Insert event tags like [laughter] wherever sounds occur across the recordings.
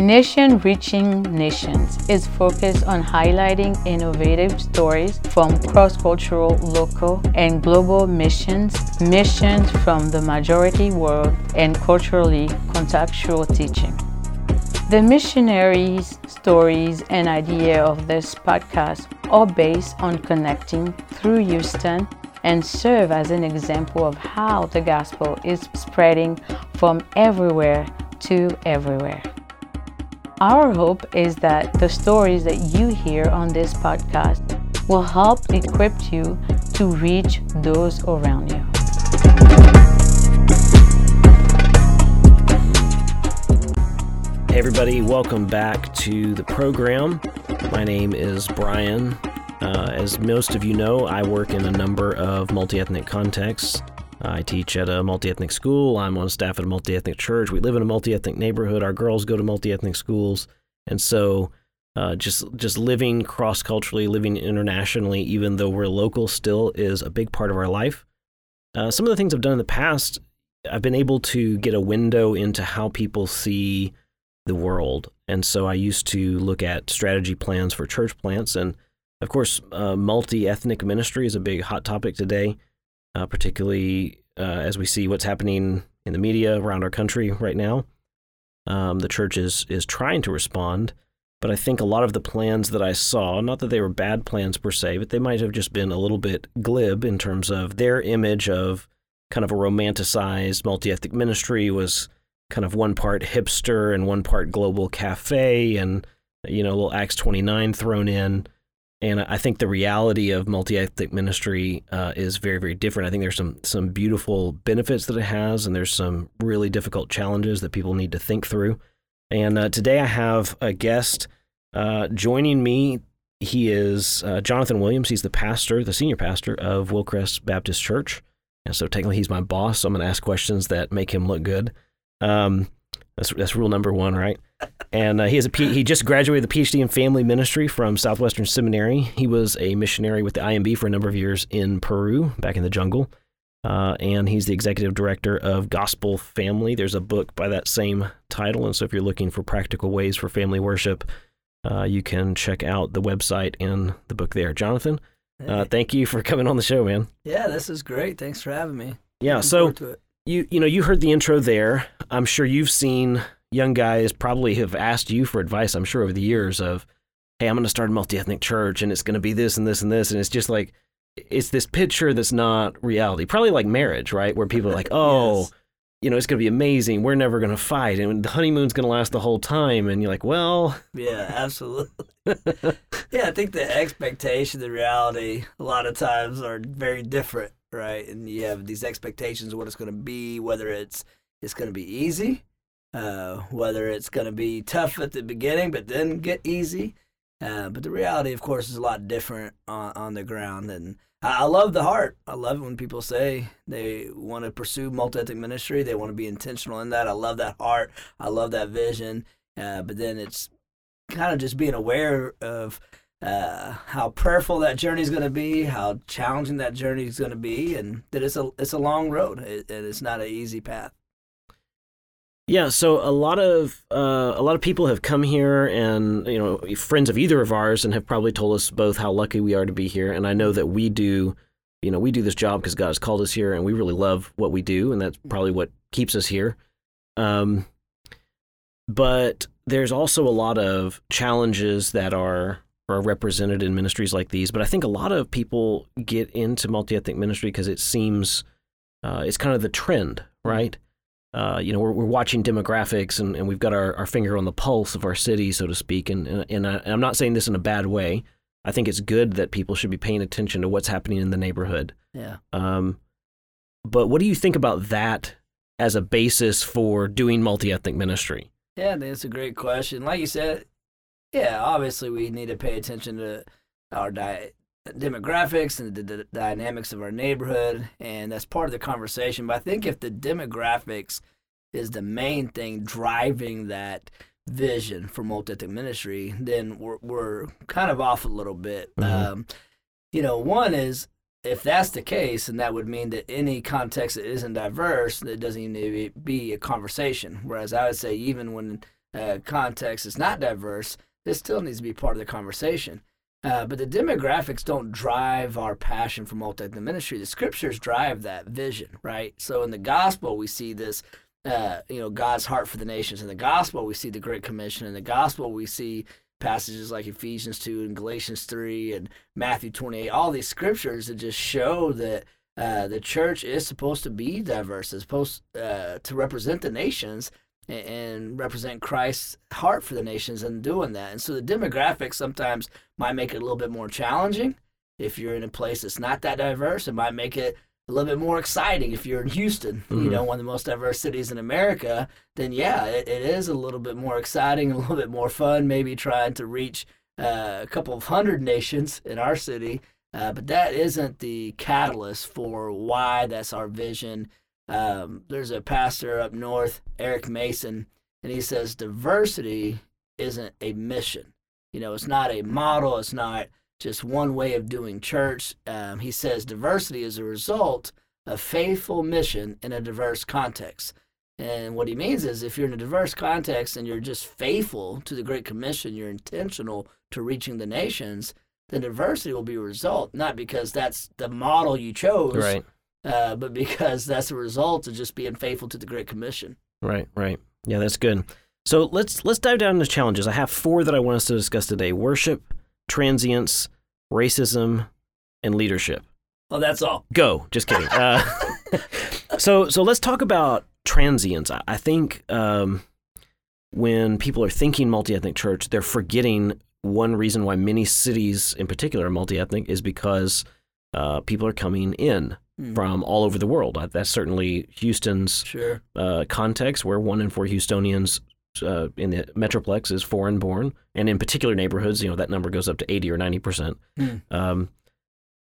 Nation Reaching Nations is focused on highlighting innovative stories from cross cultural, local, and global missions, missions from the majority world, and culturally contextual teaching. The missionaries' stories and idea of this podcast are based on connecting through Houston and serve as an example of how the gospel is spreading from everywhere to everywhere. Our hope is that the stories that you hear on this podcast will help equip you to reach those around you. Hey, everybody, welcome back to the program. My name is Brian. Uh, as most of you know, I work in a number of multi ethnic contexts. I teach at a multi ethnic school. I'm on staff at a multi ethnic church. We live in a multi ethnic neighborhood. Our girls go to multi ethnic schools. And so, uh, just just living cross culturally, living internationally, even though we're local, still is a big part of our life. Uh, some of the things I've done in the past, I've been able to get a window into how people see the world. And so I used to look at strategy plans for church plants. And of course, uh, multi ethnic ministry is a big hot topic today uh, particularly uh, as we see what's happening in the media around our country right now. Um, the church is is trying to respond, but I think a lot of the plans that I saw, not that they were bad plans per se, but they might have just been a little bit glib in terms of their image of kind of a romanticized multi-ethnic ministry was kind of one part hipster and one part global cafe and you know a little acts 29 thrown in and I think the reality of multi-ethnic ministry uh, is very, very different. I think there's some some beautiful benefits that it has, and there's some really difficult challenges that people need to think through. And uh, today I have a guest uh, joining me. He is uh, Jonathan Williams. He's the pastor, the senior pastor of Wilcrest Baptist Church, and so technically he's my boss. So I'm going to ask questions that make him look good. Um, that's that's rule number one, right? And uh, he has a P- he just graduated the PhD in family ministry from Southwestern Seminary. He was a missionary with the IMB for a number of years in Peru, back in the jungle. Uh, and he's the executive director of Gospel Family. There's a book by that same title, and so if you're looking for practical ways for family worship, uh, you can check out the website and the book there. Jonathan, uh, thank you for coming on the show, man. Yeah, this is great. Thanks for having me. Yeah, Looking so you you know you heard the intro there. I'm sure you've seen young guys probably have asked you for advice. I'm sure over the years of, hey, I'm going to start a multi ethnic church and it's going to be this and this and this, and it's just like it's this picture that's not reality. Probably like marriage, right? Where people are like, [laughs] oh. yes. You know, it's going to be amazing. We're never going to fight. And the honeymoon's going to last the whole time. And you're like, well. Yeah, absolutely. [laughs] yeah, I think the expectation, the reality, a lot of times are very different right? And you have these expectations of what it's going to be, whether it's it's going to be easy, uh, whether it's going to be tough at the beginning, but then get easy. Uh, but the reality, of course, is a lot different on, on the ground. And I, I love the heart. I love it when people say they want to pursue multi-ethnic ministry. They want to be intentional in that. I love that heart. I love that vision. Uh, but then it's kind of just being aware of uh, how prayerful that journey is going to be, how challenging that journey is going to be, and that it's a it's a long road. It, it's not an easy path. Yeah, so a lot of uh, a lot of people have come here, and you know, friends of either of ours, and have probably told us both how lucky we are to be here. And I know that we do, you know, we do this job because God has called us here, and we really love what we do, and that's probably what keeps us here. Um, but there's also a lot of challenges that are are represented in ministries like these. But I think a lot of people get into multi ethnic ministry because it seems uh, it's kind of the trend, right? Uh, you know, we're, we're watching demographics and, and we've got our, our finger on the pulse of our city, so to speak. And, and, and, I, and I'm not saying this in a bad way. I think it's good that people should be paying attention to what's happening in the neighborhood. Yeah. Um, but what do you think about that as a basis for doing multi ethnic ministry? Yeah, that's a great question. Like you said, yeah, obviously we need to pay attention to our di- demographics and the, the dynamics of our neighborhood, and that's part of the conversation. But I think if the demographics is the main thing driving that vision for multi-ethnic ministry, then we're we're kind of off a little bit. Mm-hmm. Um, you know, one is if that's the case, and that would mean that any context that isn't diverse, that doesn't even need to be a conversation. Whereas I would say even when uh, context is not diverse, this still needs to be part of the conversation. Uh, but the demographics don't drive our passion for multi-ethnic ministry. The scriptures drive that vision, right? So in the gospel, we see this, uh, you know, God's heart for the nations. In the gospel, we see the Great Commission. In the gospel, we see passages like Ephesians 2 and Galatians 3 and Matthew 28, all these scriptures that just show that uh, the church is supposed to be diverse, it's supposed uh, to represent the nations and, represent Christ's heart for the nations and doing that. And so the demographics sometimes might make it a little bit more challenging. If you're in a place that's not that diverse, it might make it a little bit more exciting if you're in Houston, Mhm. you know, one of the most diverse cities in America, then yeah, it, it is a little bit more exciting, a little bit more fun, maybe trying to reach uh, a couple of hundred nations in our city. Uh, but that isn't the catalyst for why that's our vision. Um, there's a pastor up north, Eric Mason, and he says diversity isn't a mission. You know, it's not a model, it's not just one way of doing church. Um, he says diversity is a result of faithful mission in a diverse context. And what he means is if you're in a diverse context and you're just faithful to the Great Commission, you're intentional to reaching the nations, then diversity will be a result, not because that's the model you chose, Right. Uh, but because that's a result of just being faithful to the Great Commission. Right, right. Yeah, that's good. So let's let's dive down into challenges. I have four that I want us to discuss today: worship, transience, racism, and leadership. Well, that's all. Go. Just kidding. [laughs] Uh, so so let's talk about transience. I, I think um, when people are thinking multi-ethnic church, they're forgetting one reason why many cities, in particular, are multi-ethnic, is because uh, people are coming in Hmm. from all over the world. Uh, That's certainly Houston's Sure. uh, context where one in four Houstonians uh, in the Metroplex is foreign born. And in particular neighborhoods, you know, that number goes up to 80 or 90%. Hmm. Um,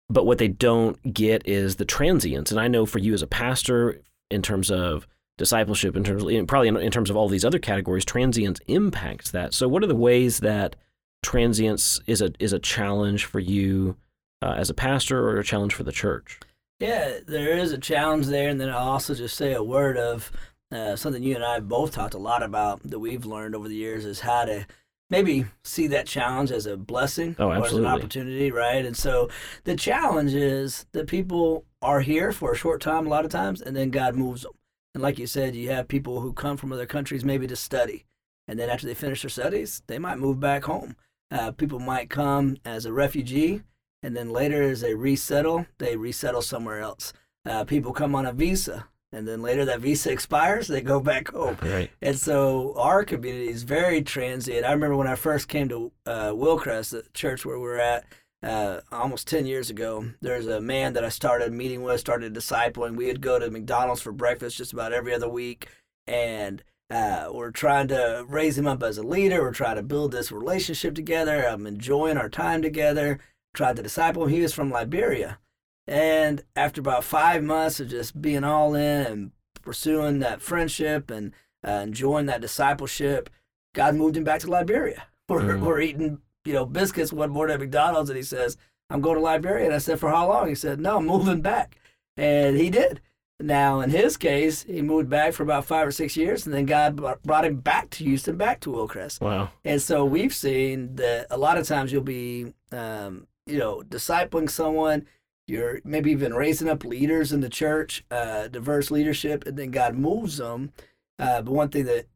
but what they don't get is the transients. And I know for you as a pastor, in terms of discipleship, in terms of, probably in, in terms of all these other categories, transients impacts that. So what are the ways that transients is a, is a challenge for you uh, as a pastor or a challenge for the church? Yeah, there is a challenge there, and then I'll also just say a word of uh, something you and I both talked a lot about that we've learned over the years is how to maybe see that challenge as a blessing Oh, or as an opportunity, right? And so the challenge is that people are here for a short time a lot of times, and then God moves them. And like you said, you have people who come from other countries maybe to study, and then after they finish their studies, they might move back home. Uh, people might come as a refugee, and then later as they resettle, they resettle somewhere else. Uh, people come on a visa, and then later that visa expires, they go back home. Right. And so our community is very transient. I remember when I first came to uh, Wilcrest, the church where we were at, uh, almost 10 years ago. There's a man that I started meeting with, started discipling. We would go to McDonald's for breakfast just about every other week. And uh, we're trying to raise him up as a leader. We're trying to build this relationship together. I'm enjoying our time together. Tried to disciple him. He was from Liberia. And after about five months of just being all in and pursuing that friendship and uh, enjoying that discipleship, God moved him back to Liberia. [laughs] We're, Mm. we're eating, you know, biscuits one morning at McDonald's, and he says, "I'm going to Liberia." And I said, "For how long?" He said, "No, I'm moving back," and he did. Now, in his case, he moved back for about five or six years, and then God brought- brought him back to Houston, back to Wilcrest. Wow. And so we've seen that a lot of times you'll be, um, you know, discipling someone. You're maybe even raising up leaders in the church, uh, diverse leadership, and then God moves them. Uh, but one thing that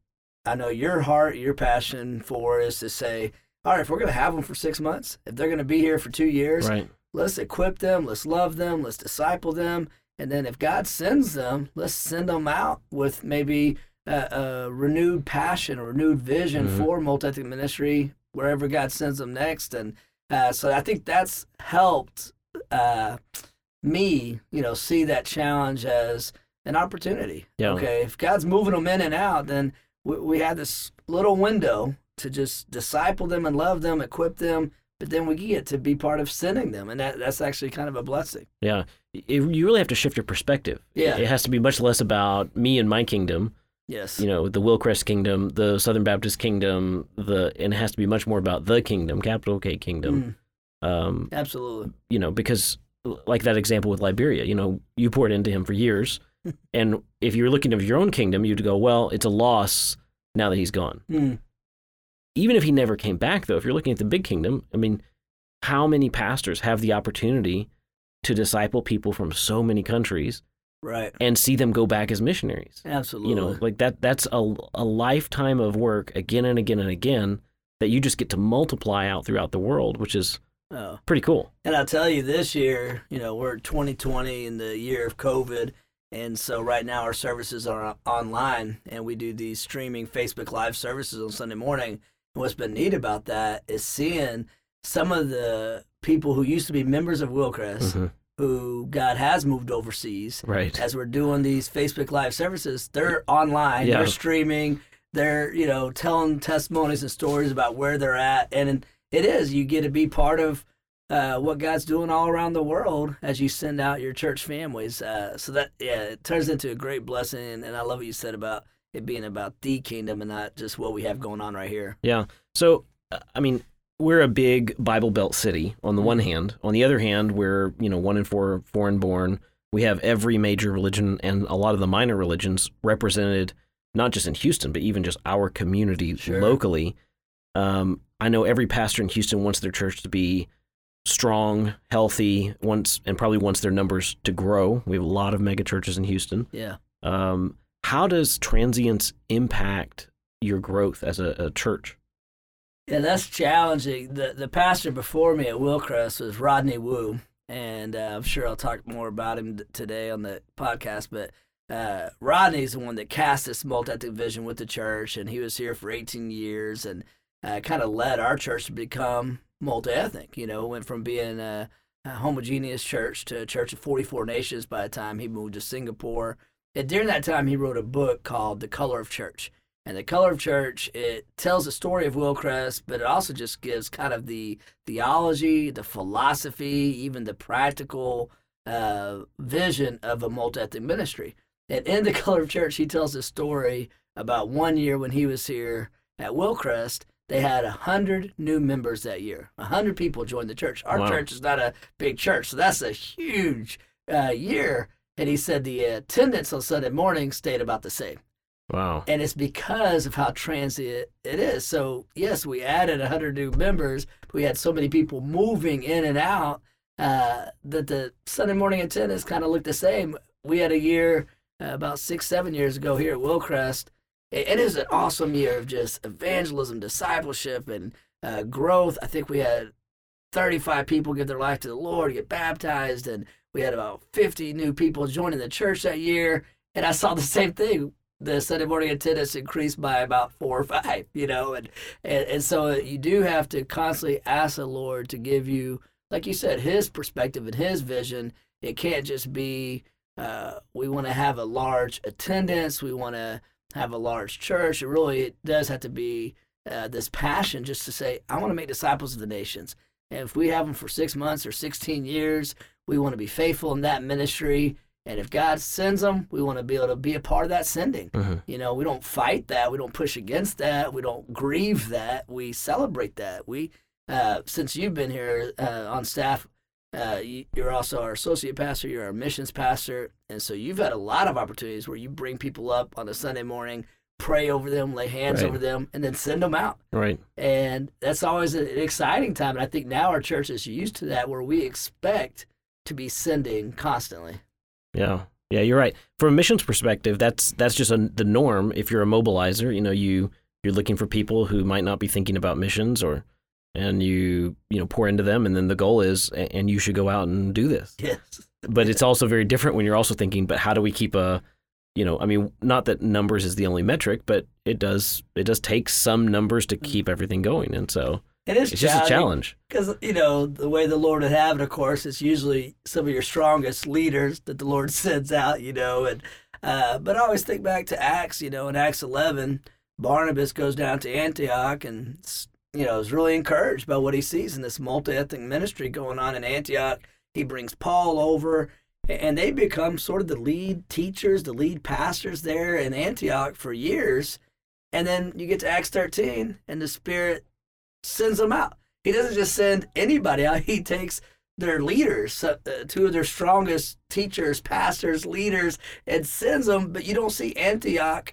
I know your heart, your passion for is to say, all right, if we're going to have them for six months, if they're going to be here for two years, Right. let's equip them, let's love them, let's disciple them. And then if God sends them, let's send them out with maybe a, a renewed passion, a renewed vision Mhm. for multi ministry wherever God sends them next. And uh, so I think that's helped uh, me, you know, see that challenge as an opportunity. Yeah. Okay, if God's moving them in and out, then we, we have this little window to just disciple them and love them, equip them, but then we get to be part of sending them, and that, that's actually kind of a blessing. Yeah. It, you really have to shift your perspective. Yeah. It has to be much less about me and my kingdom, Yes. you know, the Wilcrest kingdom, the Southern Baptist kingdom, the and it has to be much more about the kingdom, capital K kingdom. Mm, Um, absolutely. you know, because like that example with Liberia, you know, you poured into him for years. [laughs] and if you're looking of your own kingdom, you'd go, well, it's a loss now that he's gone. Hmm. Even if he never came back, though, if you're looking at the big kingdom, I mean, how many pastors have the opportunity to disciple people from so many countries Right. and see them go back as missionaries? Absolutely. You know, like that that's a, a lifetime of work again and again and again that you just get to multiply out throughout the world, which is Oh. pretty cool. And I'll tell you, this year, you know, we're 2020 in the year of COVID. And so right now our services are online and we do these streaming Facebook Live services on Sunday morning. And what's been neat about that is seeing some of the people who used to be members of Wilcrest Mhm. Who God has moved overseas Right. as we're doing these Facebook Live services, they're online, Yeah. they're streaming, they're you know telling testimonies and stories about where they're at, and it is you get to be part of uh, what God's doing all around the world as you send out your church families. Uh, so that yeah, it turns into a great blessing, and I love what you said about it being about the kingdom and not just what we have going on right here. Yeah. So, uh, I mean, we're a big Bible Belt city on the one hand. On the other hand, we're, you know, one in four foreign born. We have every major religion and a lot of the minor religions represented, not just in Houston, but even just our community Sure. locally. Um, I know every pastor in Houston wants their church to be strong, healthy, wants and probably wants their numbers to grow. We have a lot of mega churches in Houston. Yeah. Um, how does transience impact your growth as a, a church? Yeah, that's challenging. The the pastor before me at Wilcrest was Rodney Woo, and uh, I'm sure I'll talk more about him t- today on the podcast. But uh, Rodney's the one that cast this multi-ethnic vision with the church, and he was here for 18 years, and uh, kind of led our church to become multi ethnic. You know, went from being a, a homogeneous church to a church of 44 nations by the time he moved to Singapore. And during that time, he wrote a book called The Color of Church. And the color of church, it tells the story of Wilcrest, but it also just gives kind of the theology, the philosophy, even the practical uh, vision of a multi-ethnic ministry. And in the [laughs] color of church, he tells a story about one year when he was here at Wilcrest. They had a hundred new members that year. A hundred people joined the church. Our Wow. church is not a big church, so that's a huge uh, year. And he said the attendance on Sunday morning stayed about the same Wow. and it's because of how transient it is. So yes, we added 100 new members, we had so many people moving in and out uh, that the Sunday morning attendance kind of looked the same. We had a year uh, about six, seven years ago here at Wilcrest. It, it is an awesome year of just evangelism, discipleship, and uh, growth. I think we had 35 people give their life to the Lord, get baptized, and we had about 50 new people joining the church that year. And I saw the same thing the Sunday morning attendance increased by about four or five, you know, and, and and so you do have to constantly ask the Lord to give you, like you said, His perspective and His vision. It can't just be uh, we want to have a large attendance, we want to have a large church. It really it does have to be uh, this passion just to say, I want to make disciples of the nations. And if we have them for six months or 16 years, we want to be faithful in that ministry. And if God sends them, we want to be able to be a part of that sending. Mhm. You know, we don't fight that. We don't push against that. We don't grieve that. We celebrate that. We, uh, since you've been here uh, on staff, uh, you, you're also our associate pastor. You're our missions pastor, and so you've had a lot of opportunities where you bring people up on a Sunday morning, pray over them, lay hands Right. over them, and then send them out. Right. And that's always an exciting time. And I think now our church is used to that, where we expect to be sending constantly. Yeah. Yeah, you're right. From a missions perspective, that's that's just a, the norm. If you're a mobilizer, you know, you you're looking for people who might not be thinking about missions or and you, you know, pour into them and then the goal is and you should go out and do this. [laughs] Yes. But it's also very different when you're also thinking, but how do we keep a you know, I mean, not that numbers is the only metric, but it does it does take some numbers to mm-hmm. keep everything going. And so It is it's just a challenge. Because, you know, the way the Lord would have it, of course, it's usually some of your strongest leaders that the Lord [laughs] sends out, you know. and uh, But I always think back to Acts, you know, in Acts 11, Barnabas goes down to Antioch and, you know, is really encouraged by what he sees in this multi ethnic ministry going on in Antioch. He brings Paul over, and they become sort of the lead teachers, the lead pastors there in Antioch for years. And then you get to Acts 13, and the Spirit sends them out. He doesn't just send anybody out. He takes their leaders, uh, two of their strongest teachers, pastors, leaders, and sends them. But you don't see Antioch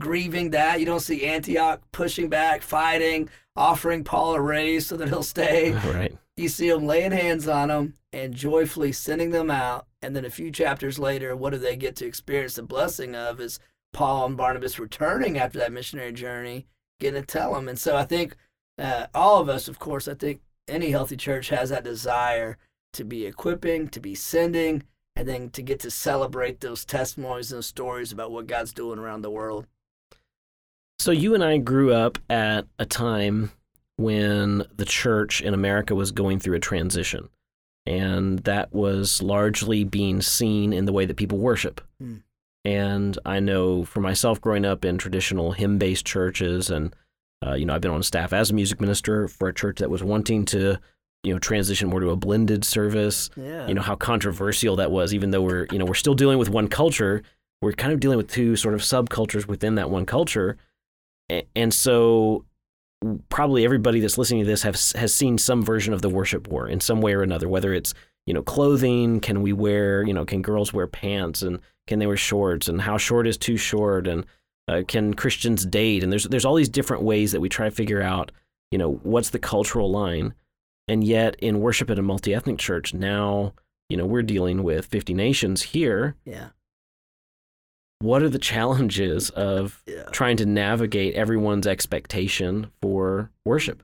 grieving that. You don't see Antioch pushing back, fighting, offering Paul a raise so that he'll stay. [laughs] Right. You see them laying hands on them and joyfully sending them out. And then a few chapters later, what do they get to experience the blessing of is Paul and Barnabas returning after that missionary journey, getting to tell them. And so I think uh, all of us, of course, I think any healthy church has that desire to be equipping, to be sending, and then to get to celebrate those testimonies and stories about what God's doing around the world. So you and I grew up at a time when the church in America was going through a transition. And that was largely being seen in the way that people worship. Hmm. And I know for myself growing up in traditional hymn based churches, and, uh, you know, I've been on staff as a music minister for a church that was wanting to, you know, transition more to a blended service. Yeah. You know, how controversial that was, even though we're, you know, we're still dealing with one culture, we're kind of dealing with two sort of subcultures within that one culture. A- And so probably everybody that's listening to this has has seen some version of the worship war in some way or another whether it's you know clothing can we wear you know can girls wear pants and can they wear shorts and how short is too short and uh, can Christians date and there's there's all these different ways that we try to figure out you know what's the cultural line and yet in worship at a multi-ethnic church now you know we're dealing with 50 nations here yeah. what are the challenges of Yeah. trying to navigate everyone's expectation for worship.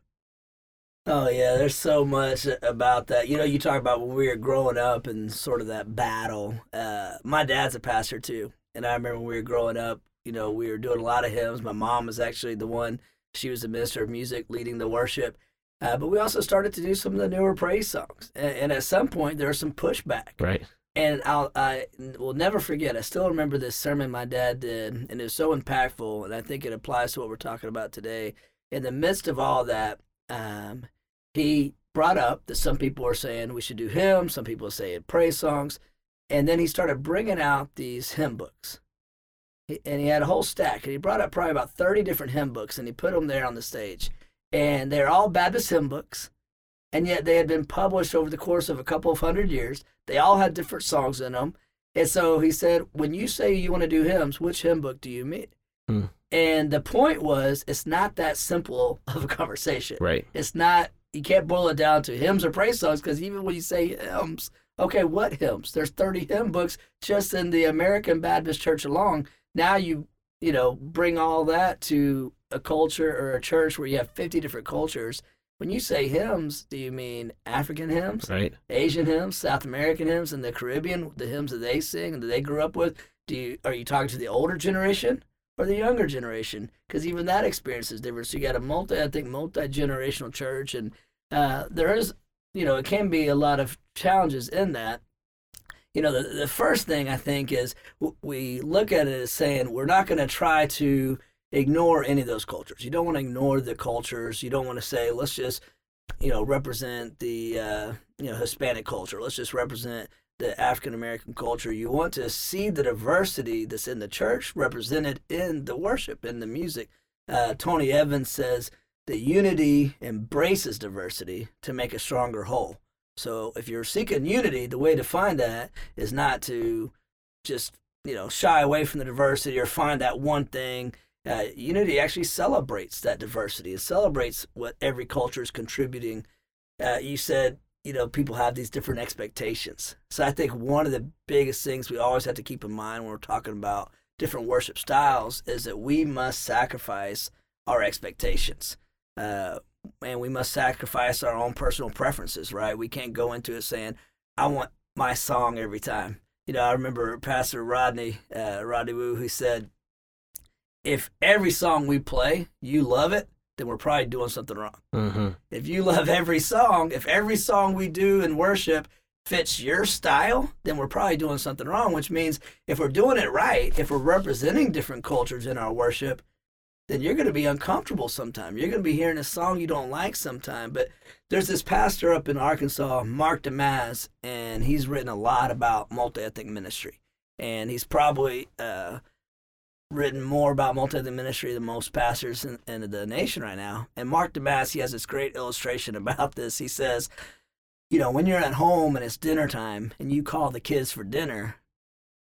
Oh yeah, there's so much about that. You know, you talk about when we were growing up and sort of that battle. Uh, my dad's a pastor too, and I remember when we were growing up. You know, we were doing a lot of hymns. My mom was actually the one; she was the minister of music, leading the worship. Uh, but we also started to do some of the newer praise songs, and, and at some point there was some pushback. Right. And I'll, I will never forget. I still remember this sermon my dad did, and it was so impactful. And I think it applies to what we're talking about today. In the midst of all that, um, he brought up that some people were saying we should do hymns, some people say praise songs, and then he started bringing out these hymn books. He, and he had a whole stack, and he brought up probably about 30 different hymn books, and he put them there on the stage. And they're all Baptist hymn books, and yet they had been published over the course of a couple of hundred years. They all had different songs in them. And so he said, when you say you want to do hymns, which hymn book do you mean? Hmm. And the point was, it's not that simple of a conversation. Right. It's not, you can't boil it down to hymns or praise songs because even when you say hymns, okay, what hymns? There's 30 hymn books just in the American Baptist Church alone. Now you, you know, bring all that to a culture or a church where you have 50 different cultures. When you say hymns, do you mean African hymns? Right. Asian hymns, South American hymns, and the Caribbean, the hymns that they sing and that they grew up with. Do you are you talking to the older generation or the younger generation? Because even that experience is different. So you got a multi, I think, multi generational church, and uh, there is, you know, it can be a lot of challenges in that. You know, the the first thing I think is w- we look at it as saying we're not going to try to ignore any of those cultures. You don't want to ignore the cultures. You don't want to say let's just you know represent the uh, you know Hispanic culture. Let's just represent the African American culture. You want to see the diversity that's in the church represented in the worship in the music. Uh, Tony Evans says that unity embraces diversity to make a stronger whole. So if you're seeking unity, the way to find that is not to just you know shy away from the diversity or find that one thing uh, unity actually celebrates that diversity. It celebrates what every culture is contributing. Uh, you said, you know, people have these different expectations. So I think one of the biggest things we always have to keep in mind when we're talking about different worship styles is that we must sacrifice our expectations. Uh, and we must sacrifice our own personal preferences, right? We can't go into it saying, I want my song every time. You know, I remember Pastor Rodney, uh, Rodney Woo, who said, if every song we play, you love it, then we're probably doing something wrong. Mm-hmm. If you love every song, if every song we do in worship fits your style, then we're probably doing something wrong, which means if we're doing it right, if we're representing different cultures in our worship, then you're going to be uncomfortable sometime. You're going to be hearing a song you don't like sometime. But there's this pastor up in Arkansas, Mark DeYmaz, and he's written a lot about multi ethnic ministry. And he's probably uh, written more about multi-ethnic ministry than most pastors in, in the nation right now. And Mark DeYmaz, he has this great illustration [laughs] about this. He says, you know, when you're at home and it's dinner time and you call the kids for dinner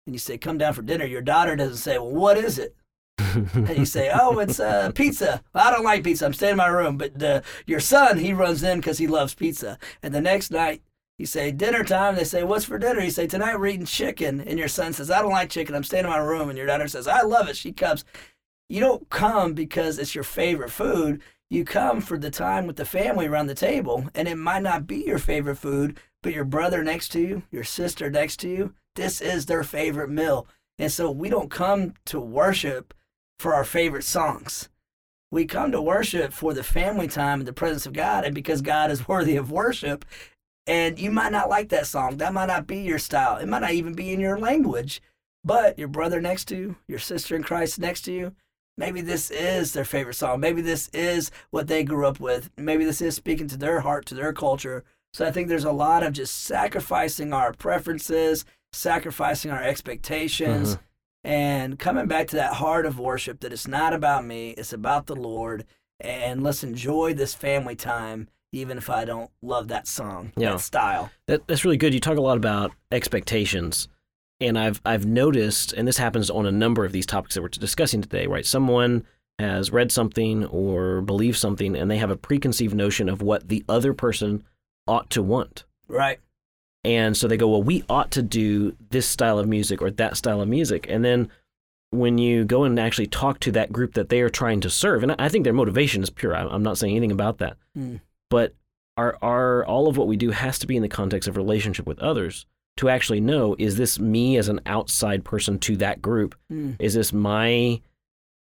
and you say, come down for dinner, your daughter doesn't say, well, what is it? And you say, "Oh, it's uh, pizza." Well, I don't like pizza. I'm staying in my room. But the, your son, he runs in because he loves pizza. And the next night, you say dinner time. They say, "What's for dinner?" You say, "Tonight we're eating chicken." And your son says, "I don't like chicken. I'm staying in my room." And your daughter says, "I love it." She comes. You don't come because it's your favorite food. You come for the time with the family around the table, and it might not be your favorite food, but your brother next to you, your sister next to you, this is their favorite meal. And so we don't come to worship for our favorite songs. We come to worship for the family time and the presence of God, and because God is [laughs] worthy of worship. And you might not like that song. That might not be your style. It might not even be in your language. But your brother next to you, your sister in Christ next to you, maybe this is their favorite song. Maybe this is what they grew up with. Maybe this is speaking to their heart, to their culture. So I think there's a lot of just sacrificing our preferences, sacrificing our expectations, Mhm. And coming back to that heart of worship that it's not about me, it's about the Lord. And let's enjoy this family time, even if I don't love that song, Yeah. that style. That, that's really good. You talk a lot about expectations, and I've I've noticed, and this happens on a number of these topics that we're discussing today. Right, someone has read something or believes something, and they have a preconceived notion of what the other person ought to want, Right. And so they go, "Well, we ought to do this style of music or that style of music," and then when you go and actually talk to that group that they are trying to serve, and I think their motivation is pure. I'm not saying anything about that, Mm. but our our all of what we do has to be in the context of relationship with others to actually know is this me as an outside person to that group Mm. is this my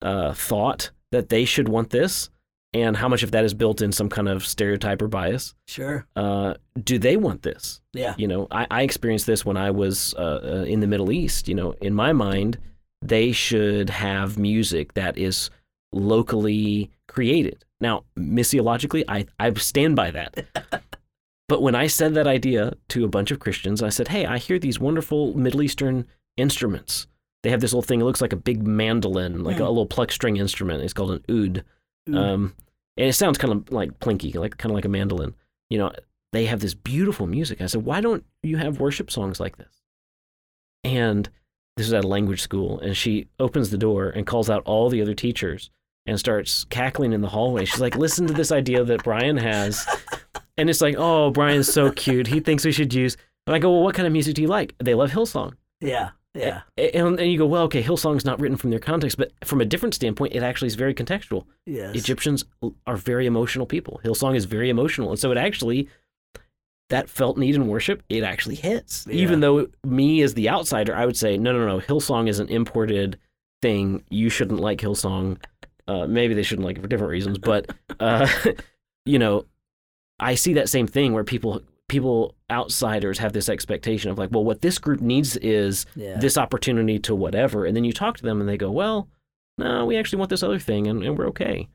uh, thought that they should want this and how much of that is built in some kind of stereotype or bias Sure. uh, do they want this Yeah. you know I, I experienced this when i was uh, uh, in the middle east you know in my mind they should have music that is locally created now missiologically i, I stand by that [laughs] but when i said that idea to a bunch of christians i said hey i hear these wonderful middle eastern instruments they have this little thing it looks like a big mandolin like Hmm. a little pluck string instrument it's called an oud. Um, and it sounds kind of like plinky, like kind of like a mandolin. You know, they have this beautiful music. I said, why don't you have worship songs like this? And this is at a language school, and she opens the door and calls out all the other teachers and starts cackling in the hallway. She's like, listen to this idea that Brian has. And it's like, oh, Brian's so cute. He thinks we should use. And I go, well, what kind of music do you like? They love Hillsong. yeah. Yeah. And, and you go, well, okay, Hillsong's not written from their context, but from a different standpoint, it actually is very contextual. Yes. Egyptians are very emotional people. Hillsong is very emotional. And so it actually, that felt need in worship, it actually hits. Yeah. Even though me as the outsider, I would say, no, no, no, Hillsong is an imported thing. You shouldn't like Hillsong. Uh, maybe they shouldn't like it for different reasons. But, uh, [laughs] you know, I see that same thing where people people outsiders have this expectation of like well what this group needs is Yeah. this opportunity to whatever and then you talk to them and they go well no we actually want this other thing and, and we're okay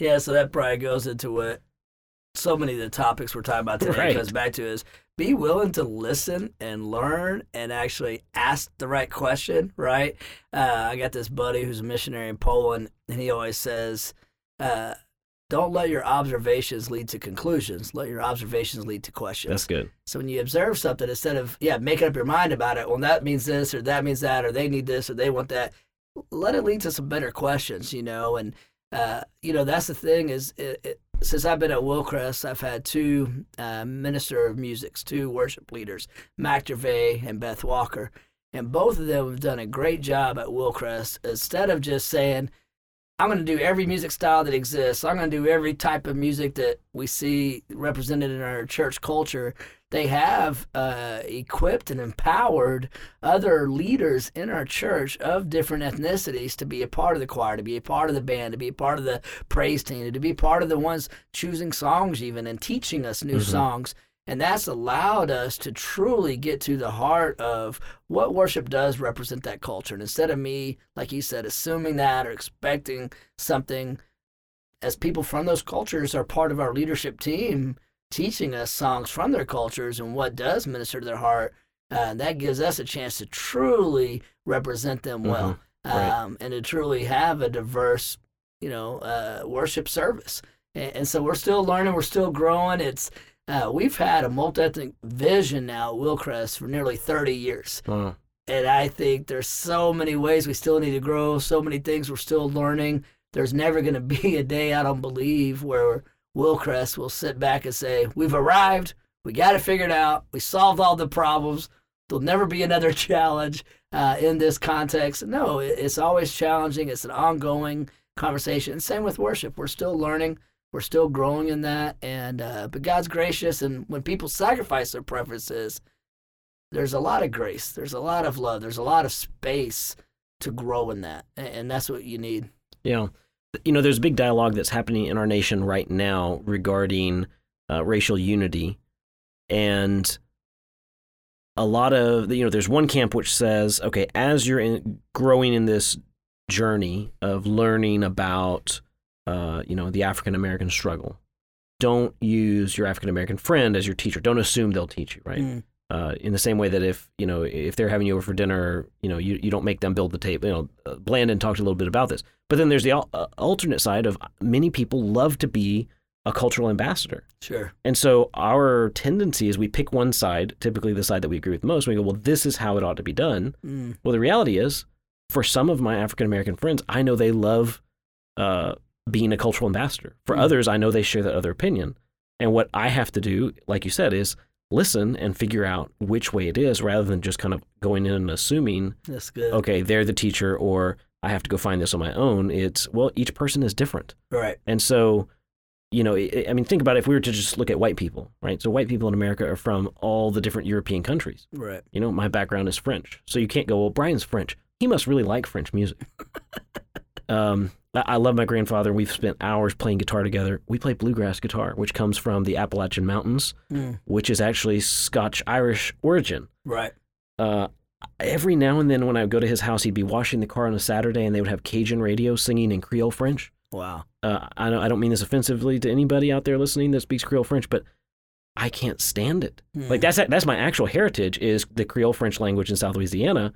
Yeah, so that probably goes into what so many of the topics we're talking about today Right. goes back to is be willing to listen and learn and actually ask the right question, right? Uh, I got this buddy who's a missionary in Poland, and he always says, uh, don't let your observations lead to conclusions. Let your observations lead to questions. that's good So when you observe something, instead of yeah making up your mind about it, well that means this or that means that or they need this or they want that, let it lead to some better questions, you know. And uh, you know that's the thing is it, it, since I've been at Wilcrest, I've had two uh, minister of musics, two worship leaders, Mac Gervais and Beth Walker, and both of them have done a great job at Wilcrest. Instead of just saying I'm going to do every music style that exists. I'm going to do every type of music that we see represented in our church culture. They have uh, equipped and empowered other leaders in our church of different ethnicities to be a part of the choir, to be a part of the band, to be a part of the praise team, to be part of the ones choosing songs, even and teaching us new Mhm. songs. And that's allowed us to truly get to the heart of what worship does represent that culture. And instead of me, like you said, assuming that or expecting something, as people from those cultures are part of our leadership team, teaching us songs from their cultures and what does minister to their heart, uh, that gives us a chance to truly represent them well Right. um, and to truly have a diverse, you know, uh, worship service. And, and so we're still learning, we're still growing. It's uh, we've had a multi-ethnic vision now at Wilcrest for nearly 30 years. Wow. And I think there's so many ways we still need to grow, so many things we're still learning. There's never going [laughs] to be a day, I don't believe, where Wilcrest will sit back and say, We've arrived. We got it figured out. We solved all the problems. There'll never be another [laughs] challenge uh, in this context. No, it's always challenging. It's an ongoing conversation. Same with worship. We're still learning. We're still growing in that. And uh, but God's gracious, and when people sacrifice their preferences, there's a lot of grace. There's a lot of love. There's a lot of space to grow in that, and that's what you need. Yeah, you know, there's big dialogue that's happening in our nation right now regarding uh, racial unity, and a lot of you know, there's one camp which says, okay, as you're in, growing in this journey of learning about, uh, you know, the African American struggle, don't use your African American friend as your teacher. Don't assume they'll teach you, right? Mm. Uh, in the same way that if you know if they're having you over for dinner, you know you, you don't make them build the table. You know, uh, Blandon talked a little bit about this, but then there's the uh, alternate side of many people love to be a cultural ambassador. Sure. And so our tendency is we pick one side, typically the side that we agree with most. And we go, well, this is how it ought to be done. Mm. Well, the reality is, for some of my African American friends, I know they love uh, being a cultural ambassador. For mm. others, I know they share that other opinion. And what I have to do, like you said, is listen and figure out which way it is rather than just kind of going in and assuming that's good. okay they're the teacher or i have to go find this on my own. It's well each person is different. Right. And so you know i mean think about it if we were to just look at white people right? So white people in america are from all the different european countries. Right. You know my background is french. So you can't go well brian's french. He must really like french music. [laughs] Um, I love my grandfather. We've spent hours playing guitar together. We play bluegrass guitar, which comes from the Appalachian Mountains, mm. which is actually Scotch Irish origin. Right. Uh, every now and then, when I would go to his house, he'd be washing the car on a Saturday, and they would have Cajun radio singing in Creole French. Wow. Uh, I don't. I don't mean this offensively to anybody out there listening that speaks Creole French, but I can't stand it. Mm. Like that's that's my actual heritage is the Creole French language in South Louisiana,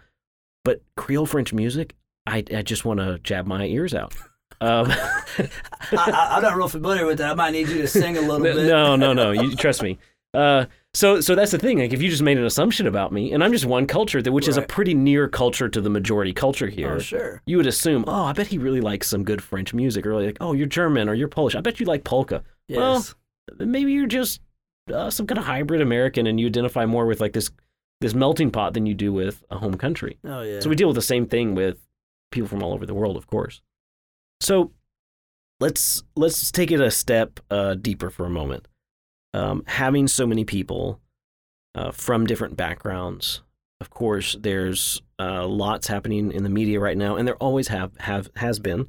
but Creole French music, I, I just want to jab my ears out. Um, [laughs] I, am not real familiar with that. I might need you to sing a little bit. No, no, no. You trust me. Uh, so, so that's the thing. Like, if you just made an assumption about me, and I'm just one culture, that which right. is a pretty near culture to the majority culture here. Oh, sure. You would assume, oh, I bet he really likes some good French music, or like, oh, you're German or you're Polish. I bet you like polka. Yes. Well, maybe you're just uh, some kind of hybrid American, and you identify more with like this this melting pot than you do with a home country. Oh yeah. So we deal with the same thing with people from all over the world, of course. So let's let's take it a step uh, deeper for a moment. Um, having so many people uh, from different backgrounds, of course, there's uh, lots happening in the media right now, and there always have have has been.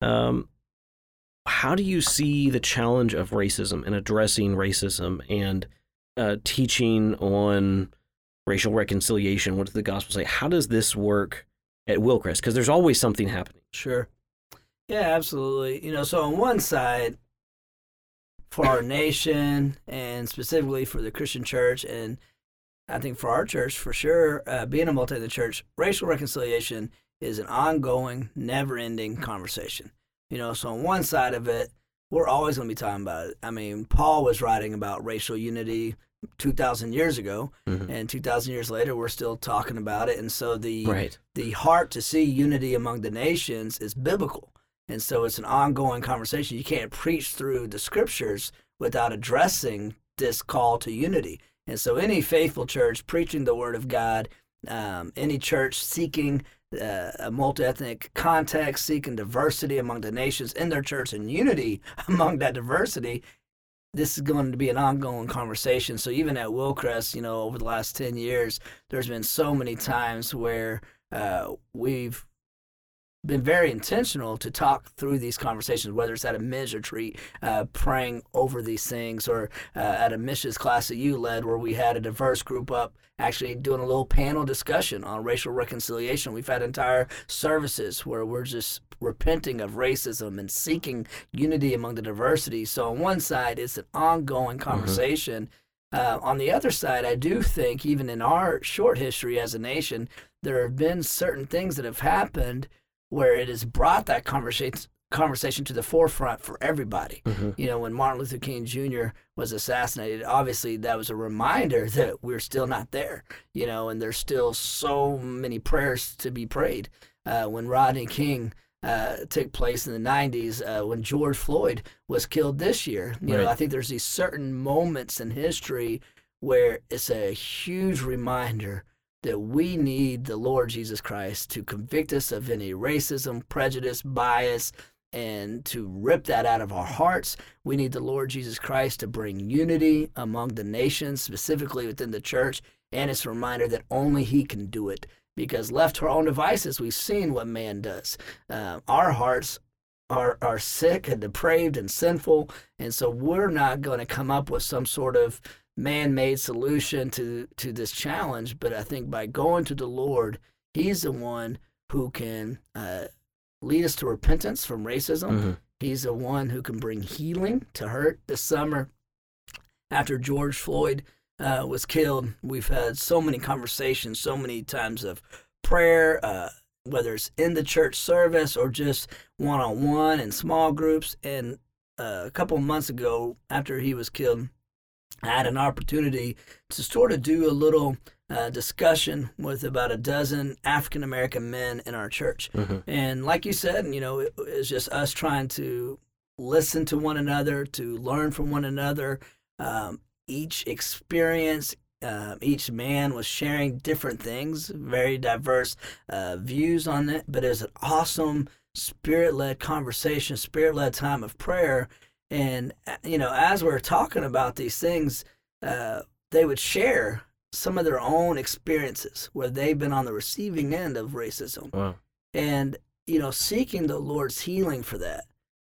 Um, how do you see the challenge of racism and addressing racism and uh, teaching on racial reconciliation? What does the gospel say? How does this work at Wilcrest? Because there's always something happening. Sure. Yeah, absolutely. You know, so on one side, for our [coughs] nation and specifically for the Christian church, and I think for our church for sure, uh, being a multi ethnic church, racial reconciliation is an ongoing, never ending conversation. You know, so on one side of it, we're always going to be talking about it. I mean, Paul was writing about racial unity 2,000 years ago, mm-hmm. and 2,000 years later, we're still talking about it. And so the right. the heart to see unity among the nations is biblical. And so it's an ongoing conversation. You can't preach through the scriptures without addressing this call to unity. And so any faithful church preaching the word of God, um, any church seeking uh, a multi-ethnic context, seeking diversity among the nations in their church and unity [laughs] among that diversity, this is going to be an ongoing conversation. So even at Wilcrest, you know, over the last 10 years, there's been so many times where uh, we've been very intentional to talk through these conversations, whether it's at a men's retreat, uh, praying over these things, or uh, at a missions class that you led, where we had a diverse group up actually doing a little panel discussion on racial reconciliation. We've had entire services where we're just repenting of racism and seeking unity among the diversity. So on one side, it's an ongoing mm-hmm. conversation. Mm-hmm. Uh, on the other side, I do think even in our short history as a nation, there have been certain things that have happened where it has brought that conversation conversation to the forefront for everybody. Mhm. You know, when Martin Luther King Jr. was assassinated, obviously that was a reminder [laughs] that we're still not there. You know, and there's still so many prayers to be prayed. Uh, when Rodney King uh, took place in the 90s, uh, when George Floyd was killed this year, you know, I think there's these certain moments in history where it's a huge reminder that we need the Lord Jesus Christ to convict us of any racism, prejudice, bias, and to rip that out of our hearts. We need the Lord Jesus Christ to bring unity among the nations, specifically within the church. And it's a reminder that only He can do it. Because left to our own devices, we've seen what man does. Uh, our hearts are, are sick and depraved and sinful. And so we're not going to come up with some sort of man-made solution to to this challenge but i think by going to the lord he's the one who can uh, lead us to repentance from racism. Mhm. he's the one who can bring healing to hurt. This summer after george floyd uh, was killed we've had so many conversations so many times of prayer uh, whether it's in the church service or just one-on-one and small groups. And uh, a couple months ago after he was killed I had an opportunity to sort of do a little uh, discussion with about a dozen African American men in our church. Mhm. And like you said, you know, it, it's just us trying to listen to one another, to learn from one another. Um, each experience, uh, each man was sharing different things, very diverse uh, views on it, but it was an awesome spirit led conversation, spirit led time of prayer. And, uh, you know, as we're talking about these things, uh, they would share some of their own experiences where they've been on the receiving end of racism. Wow. And, you know, seeking the Lord's healing for that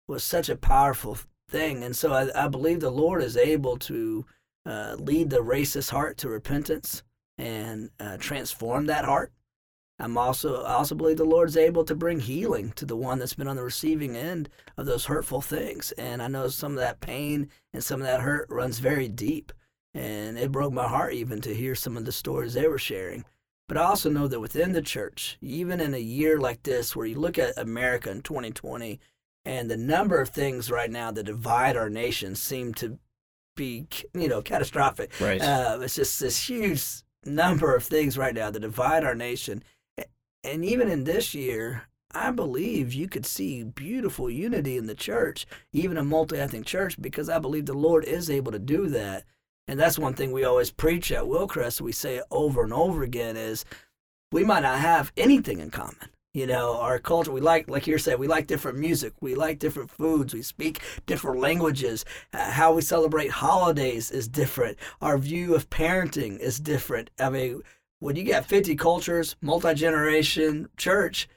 was such a powerful thing. And so I, I believe the Lord is able to uh, lead the racist heart to repentance and uh, transform that heart. I'm also I also believe the Lord's able to bring healing to the one that's been on the receiving end of those hurtful things. And I know some of that pain and some of that hurt runs very deep. And it broke my heart even to hear some of the stories they were sharing. But I also know that within the church, even in a year like this, where you look at America in 2020, and the number of things right now that divide our nation seem to be, you know, catastrophic. Right. Uh, it's just this huge number of things right now that divide our nation. And even in this year, I believe you could see beautiful unity in the church, even a multi ethnic church, because I believe the Lord is able to do that. And that's one thing we always preach at Wilcrest. We say it over and over again is we might not have anything in common. You know, our culture, we like, like you said, we like different music, we like different foods, we speak different languages. Uh, how we celebrate holidays is different. Our view of parenting is different. I mean, when you got 50 cultures, multi generation church,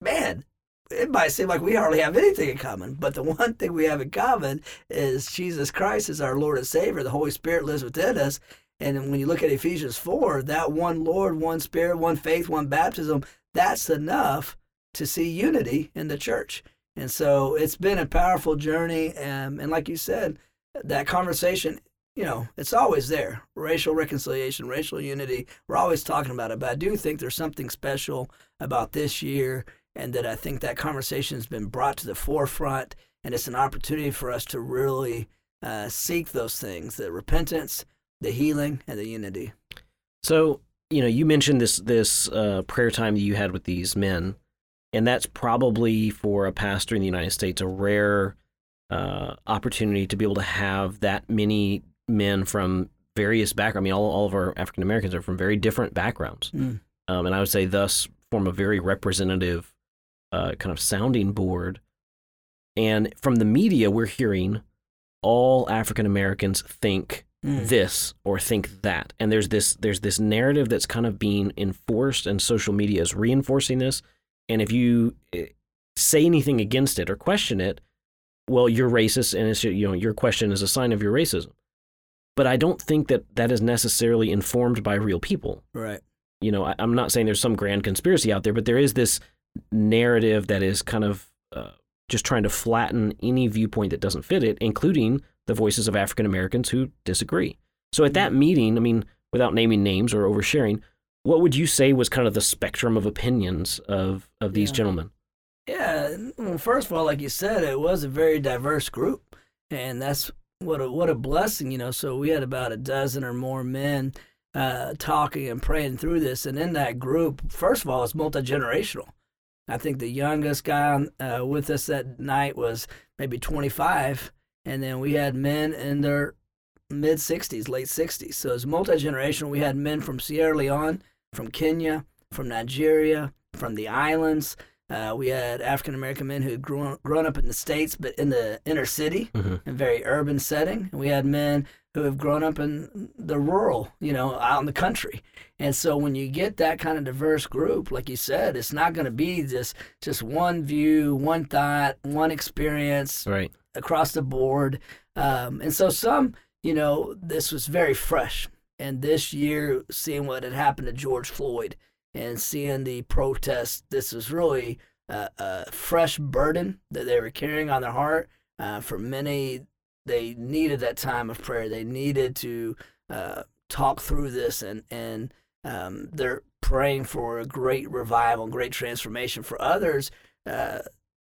man, it might seem like we hardly have anything in common. But the [laughs] one thing we have in common is Jesus Christ is our Lord and Savior. The Holy Spirit lives within us. And when you look at Ephesians 4, that one Lord, one Spirit, one faith, one baptism, that's enough to see unity in the church. And so it's been a powerful journey. Um, and like you said, that conversation, you know, it's always there racial reconciliation, racial unity. We're always talking about it. But I do think there's something special about this year, and that I think that conversation has been brought to the forefront. And it's an opportunity for us to really uh, seek those things the repentance, the healing, and the unity. So, you know, you mentioned this this uh, prayer time that you had with these men, and that's probably for a pastor in the United States a rare uh, opportunity to be able to have that many men from various backgrounds. I mean, all, all of our African Americans are from very different backgrounds, Mm. um, and I would say thus form a very representative uh, kind of sounding board. And from the media, we're hearing all African Americans think Mm. this or think that and there's this there's this narrative that's kind of being enforced and social media is reinforcing this and if you eh, say anything against it or question it well you're racist and it's you know your question is a sign of your racism but i don't think that that is necessarily informed by real people Right. you know I, i'm not saying there's some grand conspiracy out there but there is this narrative that is kind of uh, just trying to flatten any viewpoint that doesn't fit it including the voices of African Americans who disagree. So at that meeting, I mean, without naming names or oversharing, what would you say was kind of the spectrum of opinions of of these Yeah. gentlemen? Yeah, well, first of all, like you said, it was a very diverse group, and that's what a what a blessing, you know. So we had about a dozen or more men uh, talking and praying through this, and in that group, first of all, it's multi generational. I think the youngest guy uh, with us that night was maybe 25, and then we had men in their mid 60s, late 60s. So it's multi generational. We had men from Sierra Leone, from Kenya, from Nigeria, from the islands. Uh, we had African American men who had grown, grown up in the States, but in the inner city, Mhm. in very urban setting. And we had men who have grown up in the rural, you know, out in the country. And so when you get that kind of diverse group, like you said, it's not going to be just just one view, one thought, one experience Right. across the board. Um, and so some, you know, this was very fresh. And this year, seeing what had happened to George Floyd and seeing the protests, this was really a, a fresh burden that they were carrying on their heart. Uh, for many, they needed that time of prayer. They needed to uh, talk through this, and and um, they're praying for a great revival, great transformation. For others, uh,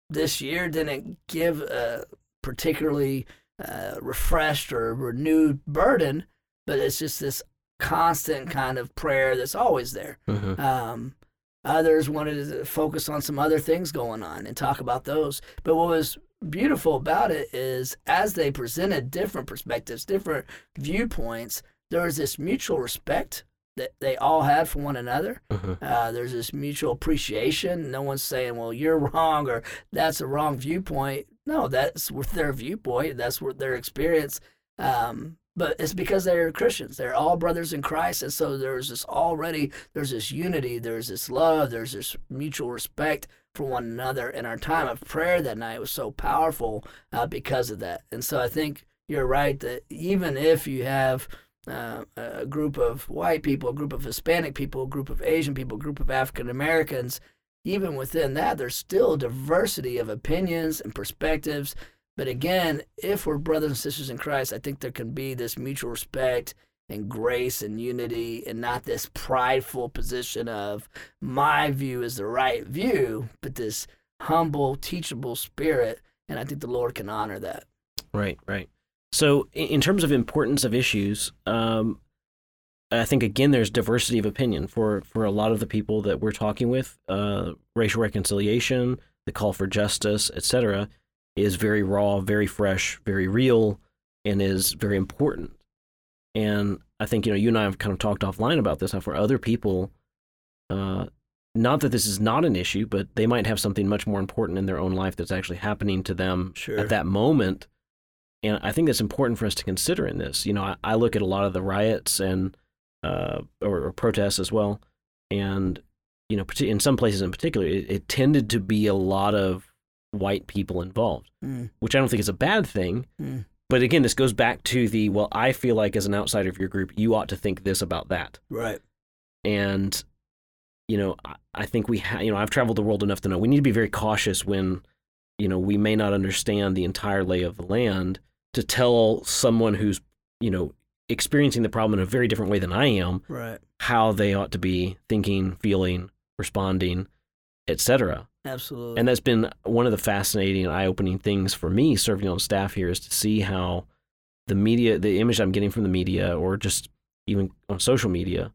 this year didn't give a particularly uh, refreshed or renewed burden, but it's just this constant kind of prayer that's always there. hmm Um, others wanted to focus on some other things going on and talk about those. But what was beautiful about it is as they presented different perspectives, different viewpoints, there was this mutual respect that they all had for one another. hmm Uh, there's this mutual appreciation. No one's saying, well, you're [laughs] wrong or that's a wrong viewpoint. No, that's their viewpoint. That's what their experience. Um, but it's because they're Christians. They're all brothers in Christ. And so there's this already, there's this unity, there's this love, there's this mutual respect for one another. And our time of prayer that night was so powerful uh, because of that. And so I think you're right that even if you have uh, a group of white people, a group of Hispanic people, a group of Asian people, a group of African Americans, even within that, there's still diversity of opinions and perspectives. But again, if we're brothers and sisters in Christ, I think there can be this mutual respect and grace and unity and not this prideful position of my view is the right view, but this humble, teachable spirit. And I think the Lord can honor that. Right, right. So, in terms of importance of issues, um, I think again there's diversity of opinion for for a lot of the people that we're talking with. Uh, racial reconciliation, the call for justice, etc., is very raw, very fresh, very real, and is very important. And I think you know you and I have kind of talked offline about this. How for other people, uh, not that this is not an issue, but they might have something much more important in their own life that's actually happening to them Sure. at that moment. And I think that's important for us to consider in this. You know, I, I look at a lot of the riots and uh, or, or protests as well, and you know, in some places in particular, it, it tended to be a lot of white people involved, Mm, which I don't think is a bad thing. mm, But again, this goes back to the well, I feel like as an outsider of your group, you ought to think this about that. right. And you know, I, I think we, ha- you know, I've traveled the world enough to know we need to be very cautious when, you know, we may not understand the entire lay of the land to tell someone who's, you know, experiencing the problem in a very different way than I am Right. how they ought to be thinking, feeling, responding, etc. Absolutely. And that's been one of the fascinating, eye-opening things for me serving on staff here is to see how the media, the image I'm getting from the media, or just even on social media,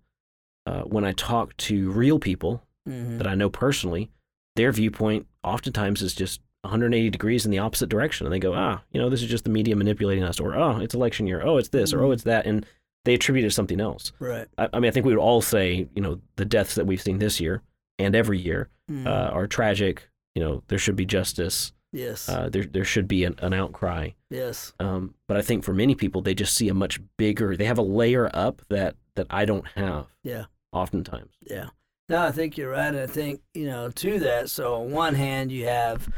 uh, when I talk to real people Mhm. that I know personally, their viewpoint oftentimes is just 180 degrees in the opposite direction, and they go, ah, you know, this is just the media manipulating us, or oh, it's election year, oh, it's this, or oh, it's that, and they attribute it to something else. Right. I, I mean, I think we would all say, you know, the deaths that we've seen this year and every year Mhm. uh, are tragic. You know, there should be justice. yes. Uh, there, there should be an, an outcry. yes. Um, but I think for many people, they just see a much bigger. They have a layer up that that I don't have. Yeah. Oftentimes. Yeah. No, I think you're right. I think, you know, to that, so on one hand, you have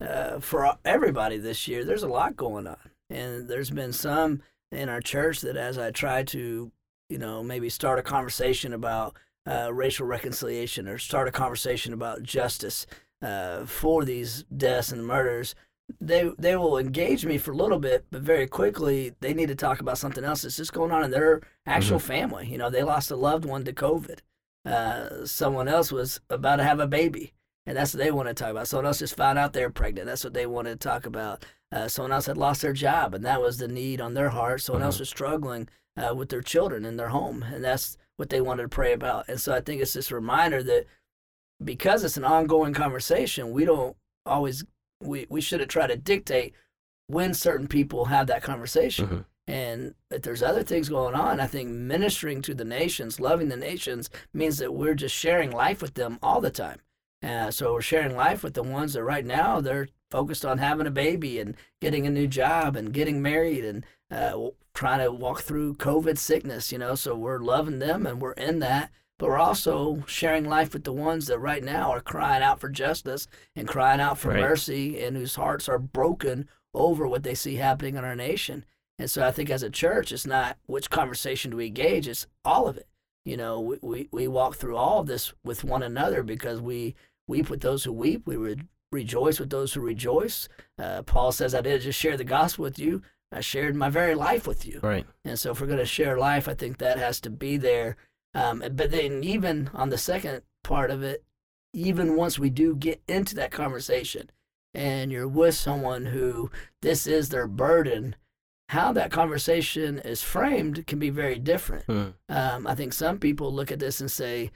uh, for everybody this year, there's a lot going on. And there's been some in our church that as I try to, you know, maybe start a conversation about uh, racial reconciliation or start a conversation about justice uh, for these deaths and murders, they they will engage me for a little bit, but very quickly they need to talk about something else that's just going on in their actual family. You know, they lost a loved one to COVID. Uh, someone else was about to have a baby, and that's what they want to talk about. Someone else just found out they're pregnant. That's what they wanted to talk about. Uh, someone else had lost their job, and that was the need on their heart. Someone else was struggling uh, with their children in their home, and that's what they wanted to pray about. And so I think it's this reminder that because it's an ongoing conversation, we don't always we we shouldn't try to dictate when certain people have that conversation. Mhm. And if there's other things going on, I think ministering to the nations, loving the nations, means that we're just sharing life with them all the time. Uh, so we're sharing life with the ones that right now they're focused on having a baby and getting a new job and getting married and uh, trying to walk through COVID sickness, you know. So we're loving them and we're in that. But we're also sharing life with the ones that right now are crying out for justice and crying out for Right. mercy and whose hearts are broken over what they see happening in our nation. And so I think as a church, it's not which conversation do we engage, it's all of it. You know, we, we, we walk through all of this with one another because we weep with those who weep, we re- rejoice with those who rejoice. Uh, Paul says, I didn't just share the gospel with you, I shared my very life with you. Right. And so if we're going to share life, I think that has to be there. Um, but then even on the second part of it, even once we do get into that conversation and you're with someone who this is their burden, how that conversation is framed can be very different. Hmm. Um, I think some people look at this and say,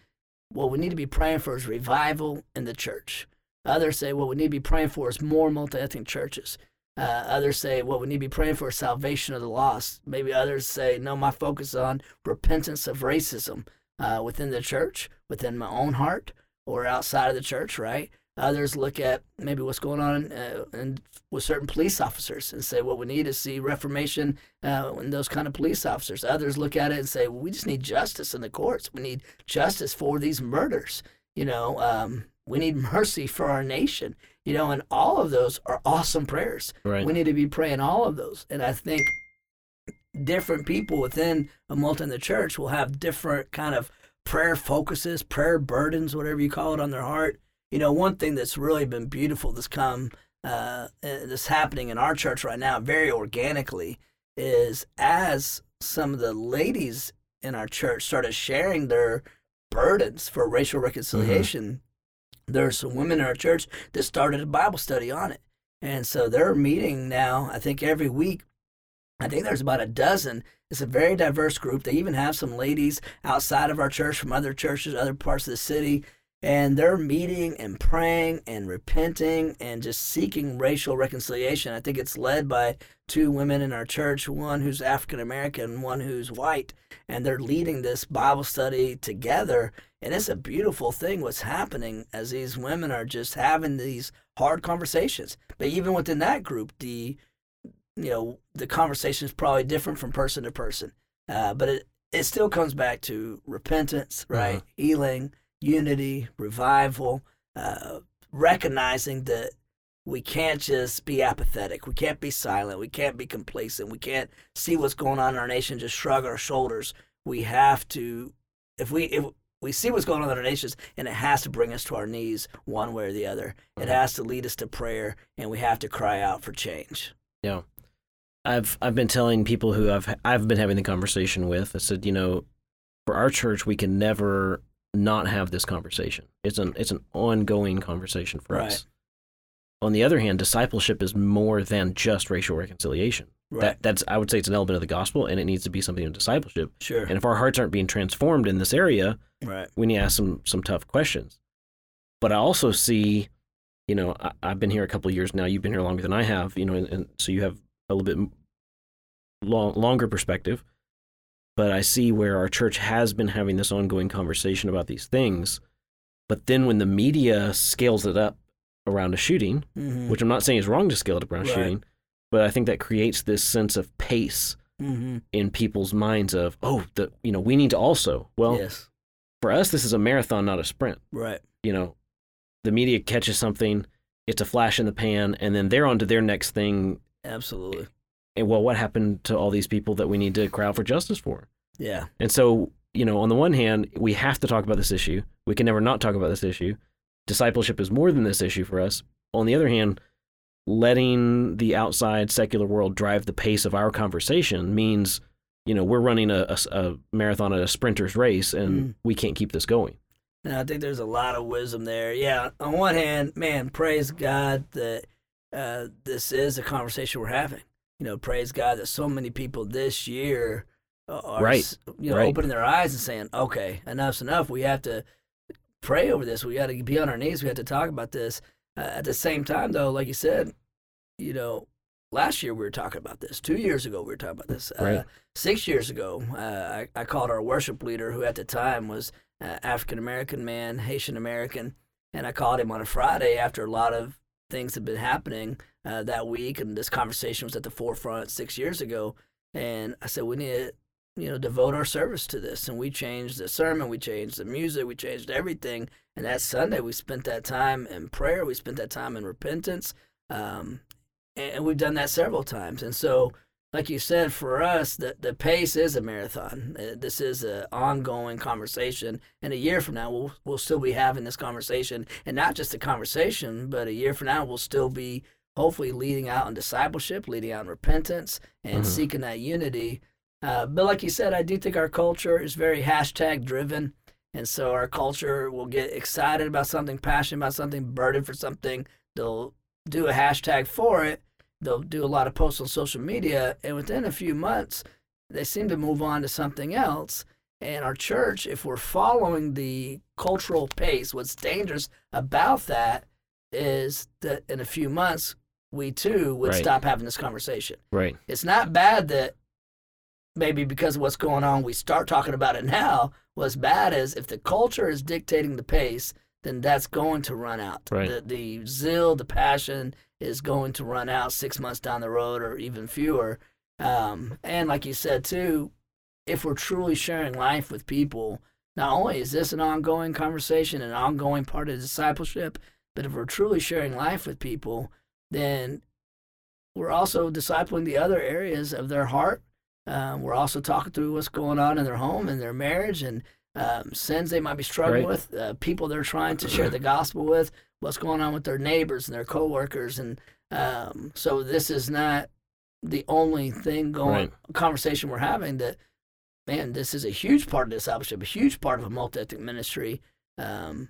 well, we need to be praying for is revival in the church. Others say, what we need to be praying for is more multi ethnic churches. Uh, others say, what we need to be praying for salvation of the lost. Maybe others say, no, my focus is on repentance of racism uh, within the church, within my own heart, or outside of the church, right? Others look at maybe what's going on uh, and with certain police officers and say, what we need is see reformation uh, in those kind of police officers. Others look at it and say, well, we just need justice in the courts. We need justice for these murders. You know, um, we need mercy for our nation. You know, and all of those are awesome prayers. Right. We need to be praying all of those. And I think different people within a multi in the church will have different kind of prayer focuses, prayer burdens, whatever you call it, on their heart. You know, one thing that's really been beautiful that's come, uh, uh, that's happening in our church right now, very organically, is as some of the ladies in our church started sharing their burdens for racial reconciliation, there's some women in our church that started a Bible study on it. And so they're meeting now, I think every week. I think there's about a dozen. It's a very diverse group. They even have some ladies outside of our church from other churches, other parts of the city. And they're meeting and praying and repenting and just seeking racial reconciliation. I think it's led by two women in our church, one who's African American, one who's white. And they're leading this Bible study together. And it's a beautiful thing what's happening as these women are just having these hard conversations. But even within that group, the you know the conversation is probably different from person to person. Uh, but it it still comes back to repentance, right? Uh-huh. Healing, unity, revival, uh, recognizing that we can't just be apathetic. We can't be silent. We can't be complacent. We can't see what's going on in our nation, just shrug our shoulders. We have to, if we if we see what's going on in our nations, and it has to bring us to our knees one way or the other. It mm-hmm. has to lead us to prayer, and we have to cry out for change. Yeah. I've I've been telling people who I've I've been having the conversation with. I said, you know, for our church, we can never not have this conversation. It's an it's an ongoing conversation for Right. us. On the other hand, discipleship is more than just racial reconciliation. Right. That that's I would say it's an element of the gospel, and it needs to be something of discipleship. Sure. And if our hearts aren't being transformed in this area, Right. we need to ask some some tough questions. But I also see, you know, I, I've been here a couple of years now. You've been here longer than I have, you know, and, and so you have a little bit long, longer perspective. But I see where our church has been having this ongoing conversation about these things. But then when the media scales it up around a shooting, Mm-hmm. which I'm not saying is wrong to scale it up around a Right. shooting, but I think that creates this sense of pace mm-hmm. in people's minds of, oh, the you know, we need to also. Well, yes. For us, this is a marathon, not a sprint Right. you know, the media catches something, it's a flash in the pan, and then they're on to their next thing. Absolutely. And well, what happened to all these people that we need to cry out for justice for? Yeah. And so, you know, on the one hand, we have to talk about this issue. We can never not talk about this issue. Discipleship is more than this issue for us. On the other hand, letting the outside secular world drive the pace of our conversation means, you know, we're running a, a- a marathon at a sprinter's race and Mm. we can't keep this going. And I think there's a lot of wisdom there. Yeah, on one hand, man, praise God that uh, this is a conversation we're having. You know, praise God that so many people this year are Right, you know right. opening their eyes and saying, "Okay, enough's enough. We have to pray over this. We got to be on our knees. We have to talk about this." Uh, at the same time, though, like you said, you know, last year we were talking about this. Two years ago we were talking about this. Uh, six years ago, uh, I, I called our worship leader, who at the time was uh, African American man, Haitian American, and I called him on a Friday after a lot of things had been happening uh, that week, and this conversation was at the forefront six years ago. And I said, we need to, you know, devote our service to this. And we changed the sermon, we changed the music, we changed everything. And that Sunday, we spent that time in prayer, we spent that time in repentance, um, and we've done that several times. And so, like you said, for us, the, the pace is a marathon. Uh, This is an ongoing conversation. And a year from now, we'll, we'll still be having this conversation. And not just a conversation, but a year from now, we'll still be hopefully leading out in discipleship, leading out in repentance, and Mhm. seeking that unity. Uh, but like you said, I do think our culture is very hashtag driven. And so our culture will get excited about something, passionate about something, burdened for something. They'll do a hashtag for it. They'll do a lot of posts on social media. And within a few months, they seem to move on to something else. And our church, if we're following the cultural pace, what's dangerous about that is that in a few months, we too would Right. stop having this conversation. Right. It's not bad that maybe because of what's going on, we start talking about it now. What's bad is if the culture is dictating the pace, then that's going to run out. Right. The, the zeal, the passion is going to run out six months down the road or even fewer. Um, and like you said, too, if we're truly sharing life with people, not only is this an ongoing conversation, an ongoing part of discipleship, but if we're truly sharing life with people, then we're also discipling the other areas of their heart. Um, we're also talking through what's going on in their home and their marriage and um, sins they might be struggling with, uh, people they're trying to share the gospel with, what's going on with their neighbors and their coworkers, and um, so this is not the only thing going Right. conversation we're having. That man, this is a huge part of discipleship, a huge part of a multi-ethnic ministry. Um,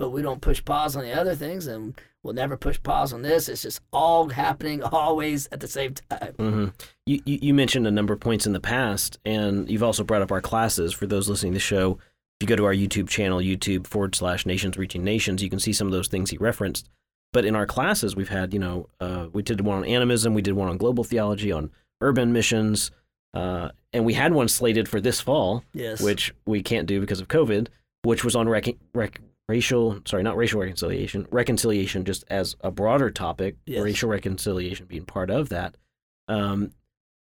but we don't push pause on the other things, and we'll never push pause on this. It's just all happening [laughs] always at the same time. hmm You, you you mentioned a number of points in the past, and you've also brought up our classes. For those listening to the show, if you go to our YouTube channel, YouTube forward slash Nations Reaching Nations, you can see some of those things he referenced. But in our classes, we've had, you know, uh, we did one on animism, we did one on global theology, on urban missions, uh, and we had one slated for this fall, Yes. which we can't do because of COVID, which was on rec- rec- racial, sorry, not racial reconciliation, reconciliation just as a broader topic, Yes. racial reconciliation being part of that. Um,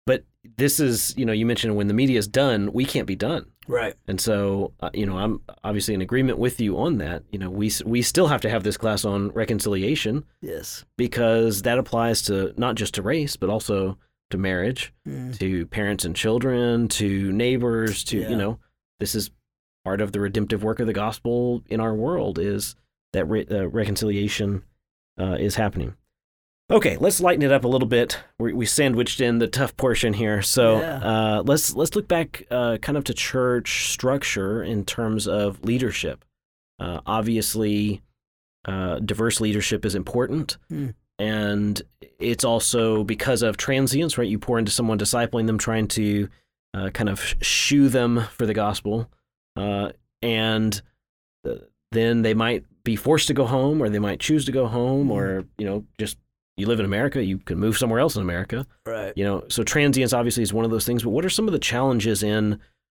but this is, you know, you mentioned when the media is done, we can't be done. right. And so, uh, you know, I'm obviously in agreement with you on that. You know, we we still have to have this class on reconciliation Yes. because that applies to not just to race, but also to marriage, Mm. to parents and children, to neighbors, to Yeah. you know, this is part of the redemptive work of the gospel in our world is that re- uh, reconciliation uh, is happening. Okay, let's lighten it up a little bit. We, we sandwiched in the tough portion here, so Yeah. uh, let's let's look back, uh, kind of to church structure in terms of leadership. Uh, obviously, uh, diverse leadership is important, Hmm. and it's also because of transience, right? You pour into someone, discipling them, trying to uh, kind of shoe them for the gospel, uh, and uh, then they might be forced to go home, or they might choose to go home, or you know, just you live in America, you can move somewhere else in America. Right. You know, so transience obviously is one of those things. But what are some of the challenges in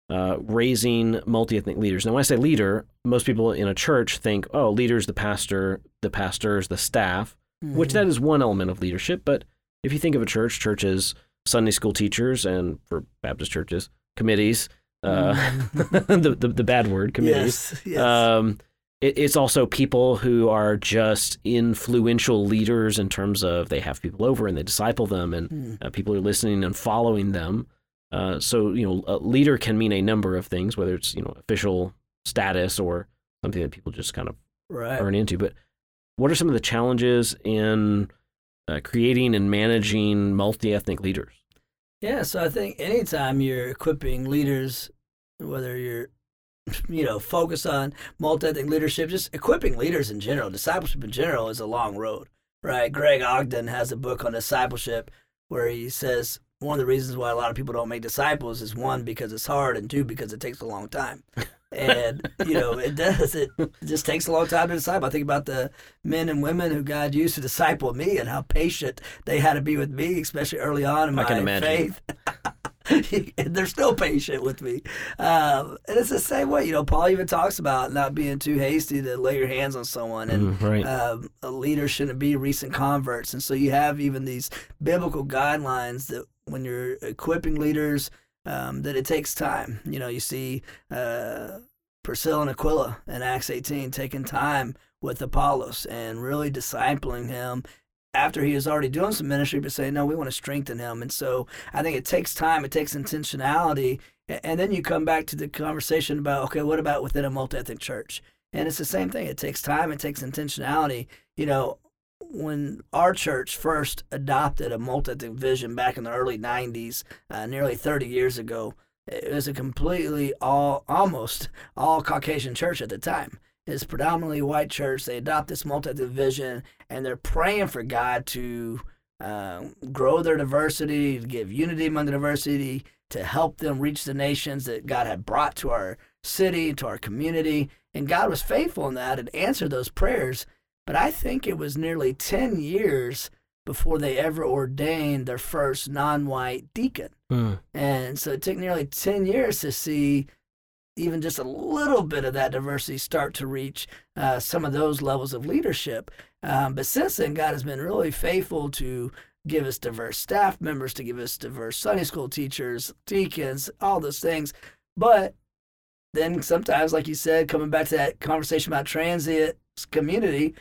uh, raising multi-ethnic leaders? Now, when I say leader, most people in a church think, oh, leader's the pastor, the pastors, the staff, which Mhm. that is one element of leadership. But if you think of a church, churches, Sunday school teachers, and for Baptist churches, committees, uh, [laughs] the, the the bad word, committees. Yes. [laughs] Yes. Um, it, it's also people who are just influential leaders in terms of they have people over and they disciple them, and Mm. uh, people are listening and following them. Uh, so you know, a leader can mean a number of things, whether it's you know official status or something that people just kind of right. earn into. But what are some of the challenges in uh, creating and managing multi-ethnic leaders? Yeah, so I think anytime you're equipping leaders, whether you're [laughs] you know, focus on multi-ethnic leadership, just equipping leaders in general, discipleship in general is a long road, right? Greg Ogden has a book on discipleship where he says one of the reasons why a lot of people don't make disciples is one because it's hard and two because it takes a long time. [laughs] and you know it does it just takes a long time to disciple i think about the men and women who god used to disciple me and how patient they had to be with me especially early on in I my can imagine. faith [laughs] and they're still patient with me um, and it's the same way you know paul even talks about not being too hasty to lay your hands on someone and Mm, right. um, a leader shouldn't be recent converts. And so you have even these biblical guidelines that when you're equipping leaders, um, that it takes time. You know, you see uh, Priscilla and Aquila in Acts 18 taking time with Apollos and really discipling him after he is already doing some ministry, but saying, no, we want to strengthen him. And so I think it takes time, it takes intentionality. And then you come back to the conversation about, okay, what about within a multi ethnic church? And it's the same thing. It takes time, it takes intentionality. You know, when our church first adopted a multi ethnic vision back in the early 90s, uh, nearly 30 years ago, it was a completely all, almost all Caucasian church at the time. It's predominantly white church. They adopt this multi ethnic vision and they're praying for God to um, grow their diversity, give unity among the diversity, to help them reach the nations that God had brought to our city, to our community. And God was faithful in that and answered those prayers. But I think it was nearly 10 years before they ever ordained their first non white deacon. Mm. And so it took nearly 10 years to see even just a little bit of that diversity start to reach uh, some of those levels of leadership. Um, but since then, God has been really faithful to give us diverse staff members, to give us diverse Sunday school teachers, deacons, all those things. But then sometimes, like you said, coming back to that conversation about transient community,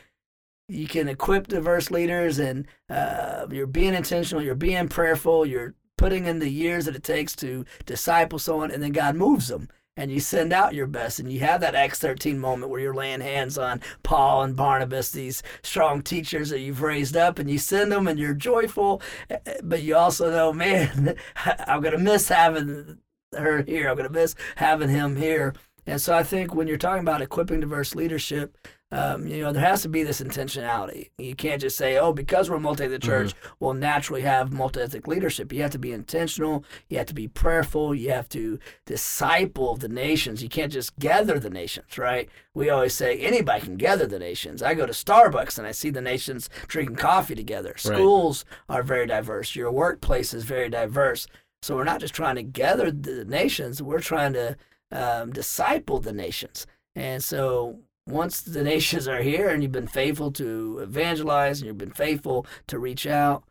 you can equip diverse leaders and uh, you're being intentional, you're being prayerful, you're putting in the years that it takes to disciple someone, and then God moves them. And you send out your best, and you have that Acts 13 moment where you're laying hands on Paul and Barnabas, these strong teachers that you've raised up, and you send them, and you're joyful. eh, But you also know, man, [laughs] I'm to miss having her here. I'm to miss having him here. And so I think when you're talking about equipping diverse leadership, um, you know, there has to be this intentionality. You can't just say, oh, because we're multi ethnic church, we'll naturally have multi ethnic leadership. You have to be intentional. You have to be prayerful. You have to disciple the nations. You can't just gather the nations, right? We always say anybody can gather the nations. I go to Starbucks and I see the nations drinking coffee together. Schools are very diverse. Your workplace is very diverse. So we're not just trying to gather the nations, we're trying to um, disciple the nations. And so once the nations are here and you've been faithful to evangelize and you've been faithful to reach out,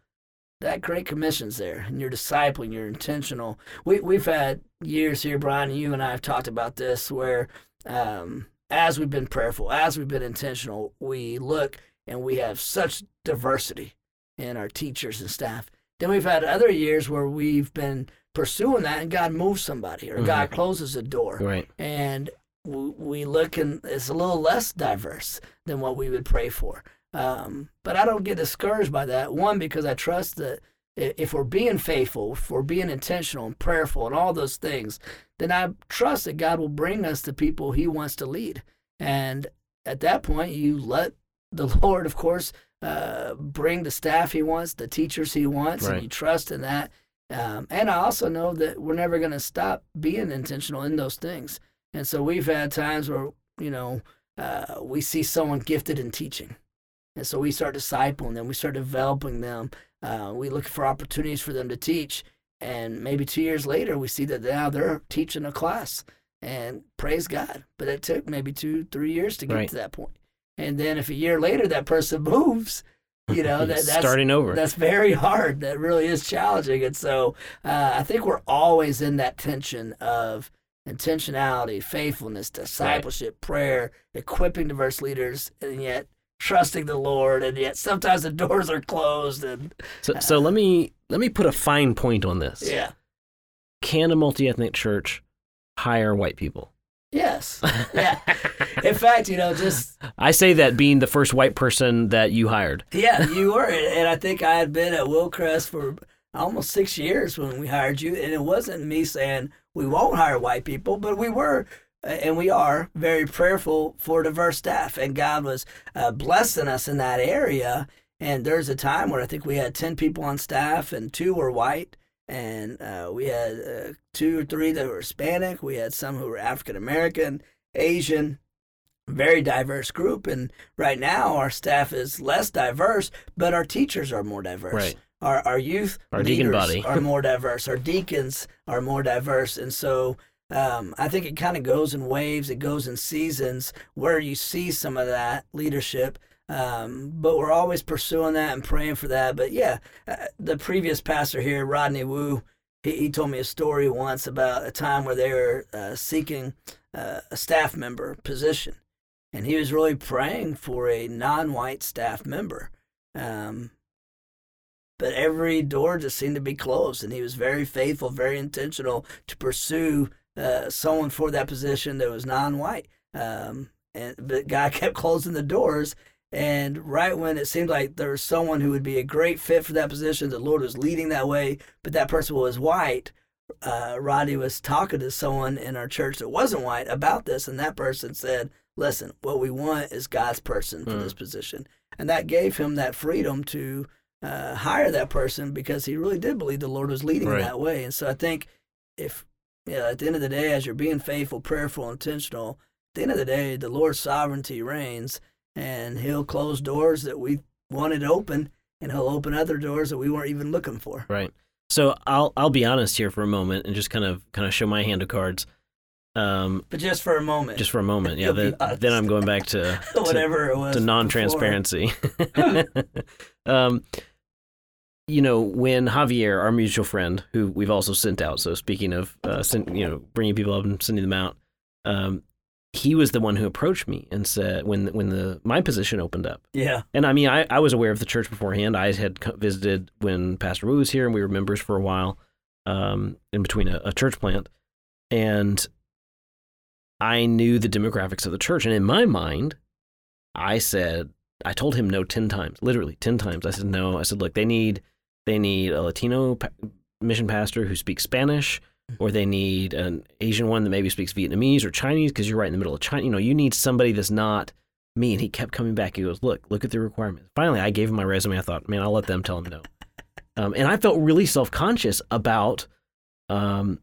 that Great Commission's there and you're discipling, you're intentional. We, we've had years here, Brian, and you and I have talked about this where um, as we've been prayerful, as we've been intentional, we look and we have such diversity in our teachers and staff. Then we've had other years where we've been pursuing that and God moves somebody or God closes a door Right. and we look and it's a little less diverse than what we would pray for. Um, but I don't get discouraged by that. One, because I trust that if we're being faithful, if we're being intentional and prayerful and all those things, then I trust that God will bring us the people He wants to lead. And at that point, you let the [laughs] Lord, of course, uh, bring the staff He wants, the teachers He wants, Right. and you trust in that. Um, and I also know that we're never going to stop being intentional in those things. And so we've had times where, you know, uh, we see someone gifted in teaching. And so we start discipling them, we start developing them. Uh, we look for opportunities for them to teach. And maybe two years later, we see that now they're teaching a class. And praise God. But it took maybe two, three years to get Right. to that point. And then if a year later that person [laughs] moves, you know, [laughs] that, that's starting over. that's very hard. That really is challenging. And so uh, I think we're always in that tension of intentionality, faithfulness, discipleship, prayer, equipping diverse leaders, and yet trusting the Lord. And yet sometimes the [laughs] doors are closed. And so, so uh, let me let me put a fine point on this. yeah, Can a multi-ethnic church hire white people? yes, [laughs] yeah. In fact, you know, just I say that being the first white person that you hired. Yeah, [laughs] you were, and I think I had been at Wilcrest for almost six years when we hired you, and it wasn't me saying we won't hire white people, but we were and we are very prayerful for diverse staff, and God was uh, blessing us in that area. And there's a time where I think we had ten people on staff, and two were white, and uh, we had uh, two or three that were Hispanic. We had some who were African American, Asian, very diverse group. And right now, our staff is less diverse, but our teachers are more diverse. Right. Our, our youth Our deacon body. are more [laughs] diverse. Our deacons are more diverse. And so um, I think it kind of goes in waves, it goes in seasons where you see some of that leadership. Um, but we're always pursuing that and praying for that. But yeah, uh, the previous pastor here, Rodney Woo, he, he told me a story once about a time where they were uh, seeking uh, a staff member position. And he was really praying for a non white staff member. Um, but every door just seemed to be closed. And he was very faithful, very intentional to pursue uh, someone for that position that was non white. Um, and but God [laughs] kept closing the doors. And right when it seemed like there was someone who would be a great fit for that position, the Lord was leading that way, but that person was white. Uh, Roddy was talking to someone in our church that wasn't white about this, and that person said, "Listen, what we want is God's person for Mm. this position," and that gave him that freedom to uh, hire that person because he really did believe the Lord was leading Right. that way. And so I think if yeah, at the end of the day, as you're being faithful, prayerful, intentional, at the end of the day, the Lord's sovereignty reigns, and He'll close doors that we wanted open, and He'll open other doors that we weren't even looking for. Right. So I'll I'll be honest here for a moment and just kind of kind of show my hand of cards. Um, But just for a moment, just for a moment. Yeah. Then, then I'm going back to [laughs] to, whatever it was, to non-transparency. [laughs] [laughs] um, you know, when Javier, our mutual friend, who we've also sent out. So speaking of, uh, sent, you know, bringing people up and sending them out, um, he was the one who approached me and said when when the my position opened up. Yeah, And I mean, I, I was aware of the church beforehand. I had visited when Pastor Woo was here, and we were members for a while um, in between a, a church plant. And I knew the demographics of the church. And in my mind, I said, I told him no 10 times, literally 10 times. I said, no. I said, look, they need, they need a Latino pa- mission pastor who speaks Spanish, or they need an Asian one that maybe speaks Vietnamese or Chinese because you're right in the middle of China. You know, you need somebody that's not me. And he kept coming back. He goes, look, look at the requirements. Finally, I gave him my resume. I thought, man, I'll let them tell him no. [laughs] Um, and I felt really self conscious about, um,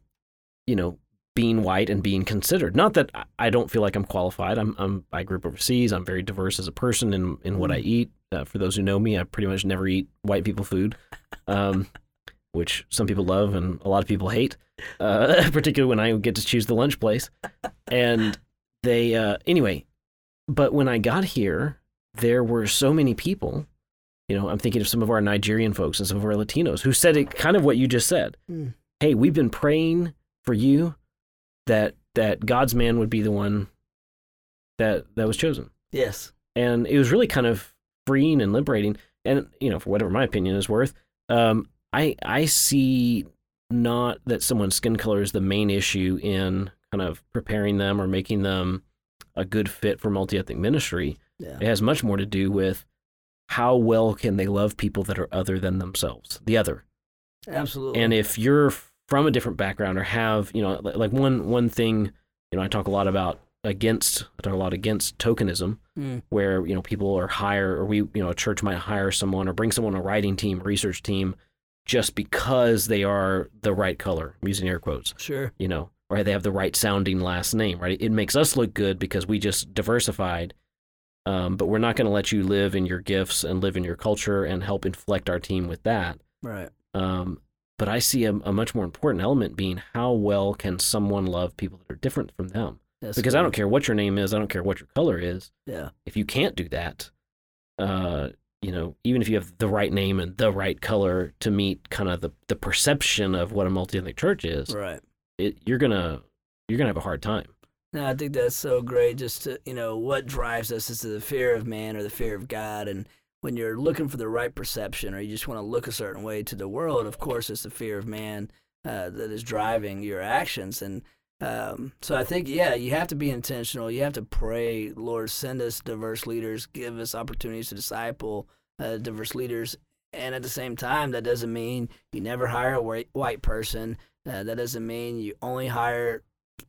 you know, being white and being considered. Not that I- don't feel like I'm qualified. I'm, I'm I grew up overseas. I'm very diverse as a person in in what I eat. Uh, for those who know me, I pretty much never eat white people food, um, [laughs] which some people love and a lot of people hate. Uh, [laughs] particularly when I get to choose the lunch place. And they uh, anyway. But when I got here, there were so many people. You know, I'm thinking of some of our Nigerian folks and some of our Latinos who said it kind of what you just said. Hmm. Hey, we've been praying for you that that God's man would be the one that that was chosen. yes, And it was really kind of freeing and liberating. And you know, for whatever my opinion is worth, um, I I see not that someone's skin color is the main issue in kind of preparing them or making them a good fit for multi-ethnic ministry. yeah, It has much more to do with how well can they love people that are other than themselves, the other. absolutely. And if you're from a different background or have, you know, like one one thing, you know, I talk a lot about against, I talk a lot against tokenism, Mm. where you know people are hire or we, you know, a church might hire someone or bring someone a writing team, research team, just because they are the right color. I'm using air quotes sure, you know, or they have the right sounding last name, right? It makes us look good because we just diversified. Um, but we're not going to let you live in your gifts and live in your culture and help inflect our team with that. right, Um, but I see a, a much more important element being how well can someone love people that are different from them? That's Because I don't care what your name is, I don't care what your color is. Yeah, If you can't do that, uh, you know, even if you have the right name and the right color to meet kind of the, the perception of what a multi-ethnic church is, right. it, you're gonna you're gonna have a hard time. No, I think that's so great. Just to, you know, what drives us is the fear of man or the fear of God. And when you're looking for the right perception or you just want to look a certain way to the world, of course, it's the fear of man uh, that is driving your actions. And um, so I think, yeah, you have to be intentional. You have to pray, Lord, send us diverse leaders, give us opportunities to disciple uh, diverse leaders. And at the same time, that doesn't mean you never hire a white, person. Uh, that doesn't mean you only hire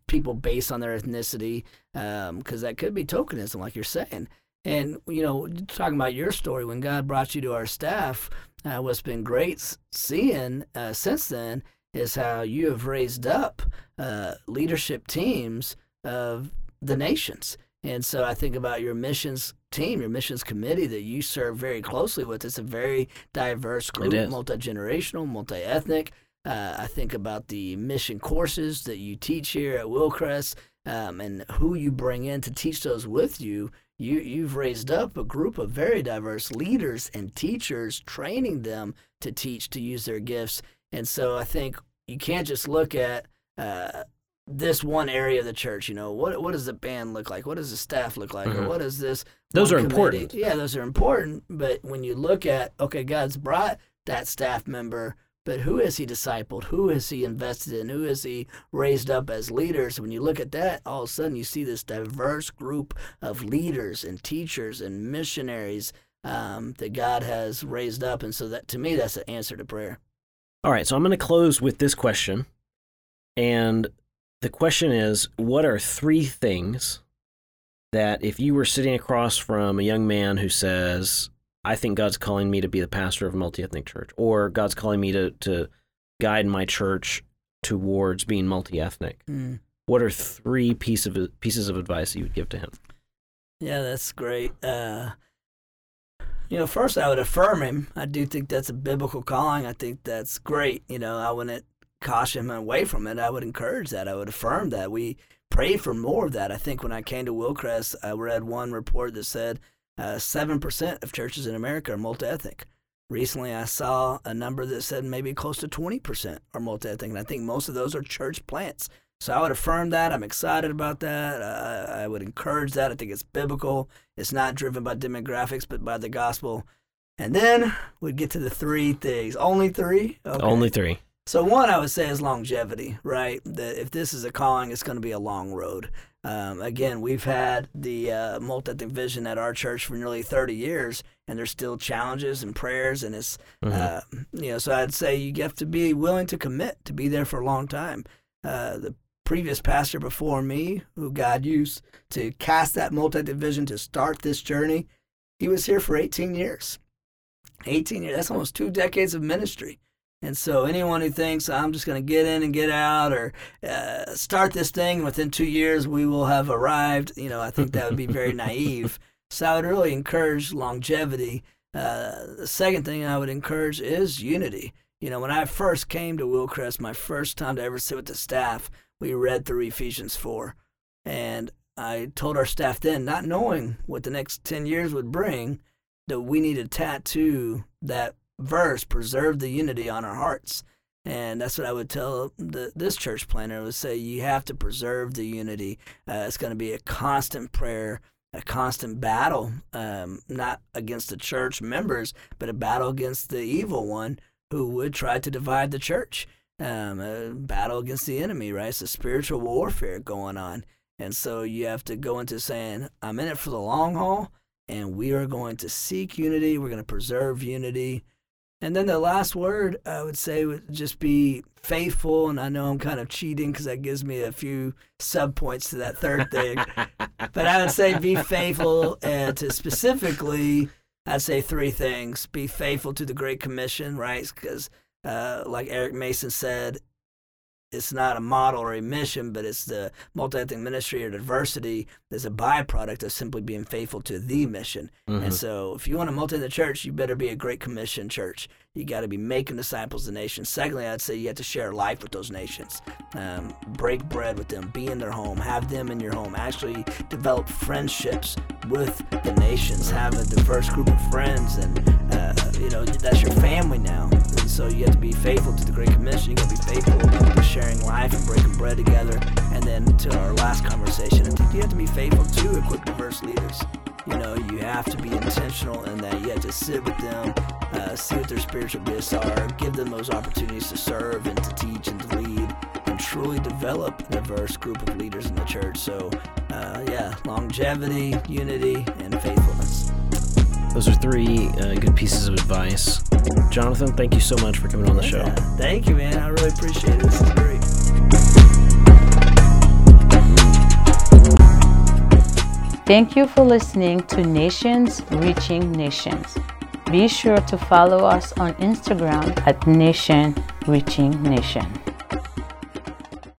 people based on their ethnicity, because um, that could be tokenism, like you're saying. And you know, talking about your story, when God brought you to our staff, uh, what's been great seeing uh, since then is how you have raised up uh, leadership teams of the nations. And so I think about your missions team, your missions committee that you serve very closely with. It's a very diverse group, multi generational, multi ethnic. Uh, I think about the mission courses that you teach here at Wilcrest um, and who you bring in to teach those with you you you've raised up a group of very diverse leaders and teachers training them to teach to use their gifts and so i think you can't just look at uh, this one area of the church you know what what does the band look like what does the staff look like mm-hmm. or what is this those are committee? important yeah those are important but when you look at okay god's brought that staff member but who has he discipled? Who has he invested in? Who has he raised up as leaders? When you look at that, all of a sudden you see this diverse group of leaders and teachers and missionaries um, that God has raised up. And so that to me, that's an answer to prayer. All right, so I'm going to close with this question. And the question is what are three things that if you were sitting across from a young man who says, I think God's calling me to be the pastor of a multi ethnic church, or God's calling me to, to guide my church towards being multi ethnic. Mm. What are three piece of, pieces of advice you would give to him? Yeah, that's great. Uh, you know, first I would affirm him. I do think that's a biblical calling. I think that's great. You know, I wouldn't caution him away from it. I would encourage that. I would affirm that. We pray for more of that. I think when I came to Wilcrest, I read one report that said uh, 7% of churches in America are multi ethnic. Recently, I saw a number that said maybe close to 20% are multi ethnic, and I think most of those are church plants. So I would affirm that. I'm excited about that. Uh, I would encourage that. I think it's biblical. It's not driven by demographics, but by the gospel. And then we get to the three things. Only three? Okay. Only three. So one I would say is longevity, right? That if this is a calling, it's going to be a long road. Um, again, we've had the uh, multi-ethnic vision at our church for nearly 30 years, and there's still challenges and prayers, and it's mm-hmm. uh, you know. So I'd say you have to be willing to commit to be there for a long time. Uh, the previous pastor before me, who God used to cast that multi-division to start this journey, he was here for 18 years. 18 years. That's almost two decades of ministry. And so, anyone who thinks I'm just going to get in and get out or uh, start this thing within two years, we will have arrived, you know, I think that would be very [laughs] naive. So, I would really encourage longevity. Uh, the second thing I would encourage is unity. You know, when I first came to Wilcrest, my first time to ever sit with the staff, we read through Ephesians 4. And I told our staff then, not knowing what the next 10 years would bring, that we need to tattoo that verse preserve the unity on our hearts. And that's what I would tell the, this church planner would say you have to preserve the unity. Uh, it's going to be a constant prayer, a constant battle, um, not against the church members, but a battle against the evil one who would try to divide the church. Um, a battle against the enemy, right? It's a spiritual warfare going on. And so you have to go into saying, I'm in it for the long haul, and we are going to seek unity. We're going to preserve unity. And then the last word I would say would just be faithful. And I know I'm kind of cheating because that gives me a few sub points to that third thing. [laughs] but I would say be faithful and to specifically, I'd say three things. Be faithful to the Great Commission, right? Because, uh, like Eric Mason said, it's not a model or a mission, but it's the multi-ethnic ministry or diversity is a byproduct of simply being faithful to the mission. Mm-hmm. And so, if you want to multi the church, you better be a Great Commission church. You got to be making disciples of the nations. Secondly, I'd say you have to share life with those nations, um, break bread with them, be in their home, have them in your home, actually develop friendships with the nations, have a diverse group of friends, and uh, you know that's your family now. And so you have to be faithful to the Great Commission. You got to be faithful to sharing life and breaking bread together. And then to our last conversation, you have to be faithful to equip diverse leaders. You know, you have to be intentional in that you have to sit with them, uh, see what their spiritual gifts are, give them those opportunities to serve and to teach and to lead, and truly develop a diverse group of leaders in the church. So, uh, yeah, longevity, unity, and faithfulness. Those are three uh, good pieces of advice. Jonathan, thank you so much for coming on the show. Thank you, man. I really appreciate it. This is great. Thank you for listening to Nations Reaching Nations. Be sure to follow us on Instagram at Nation Reaching Nation.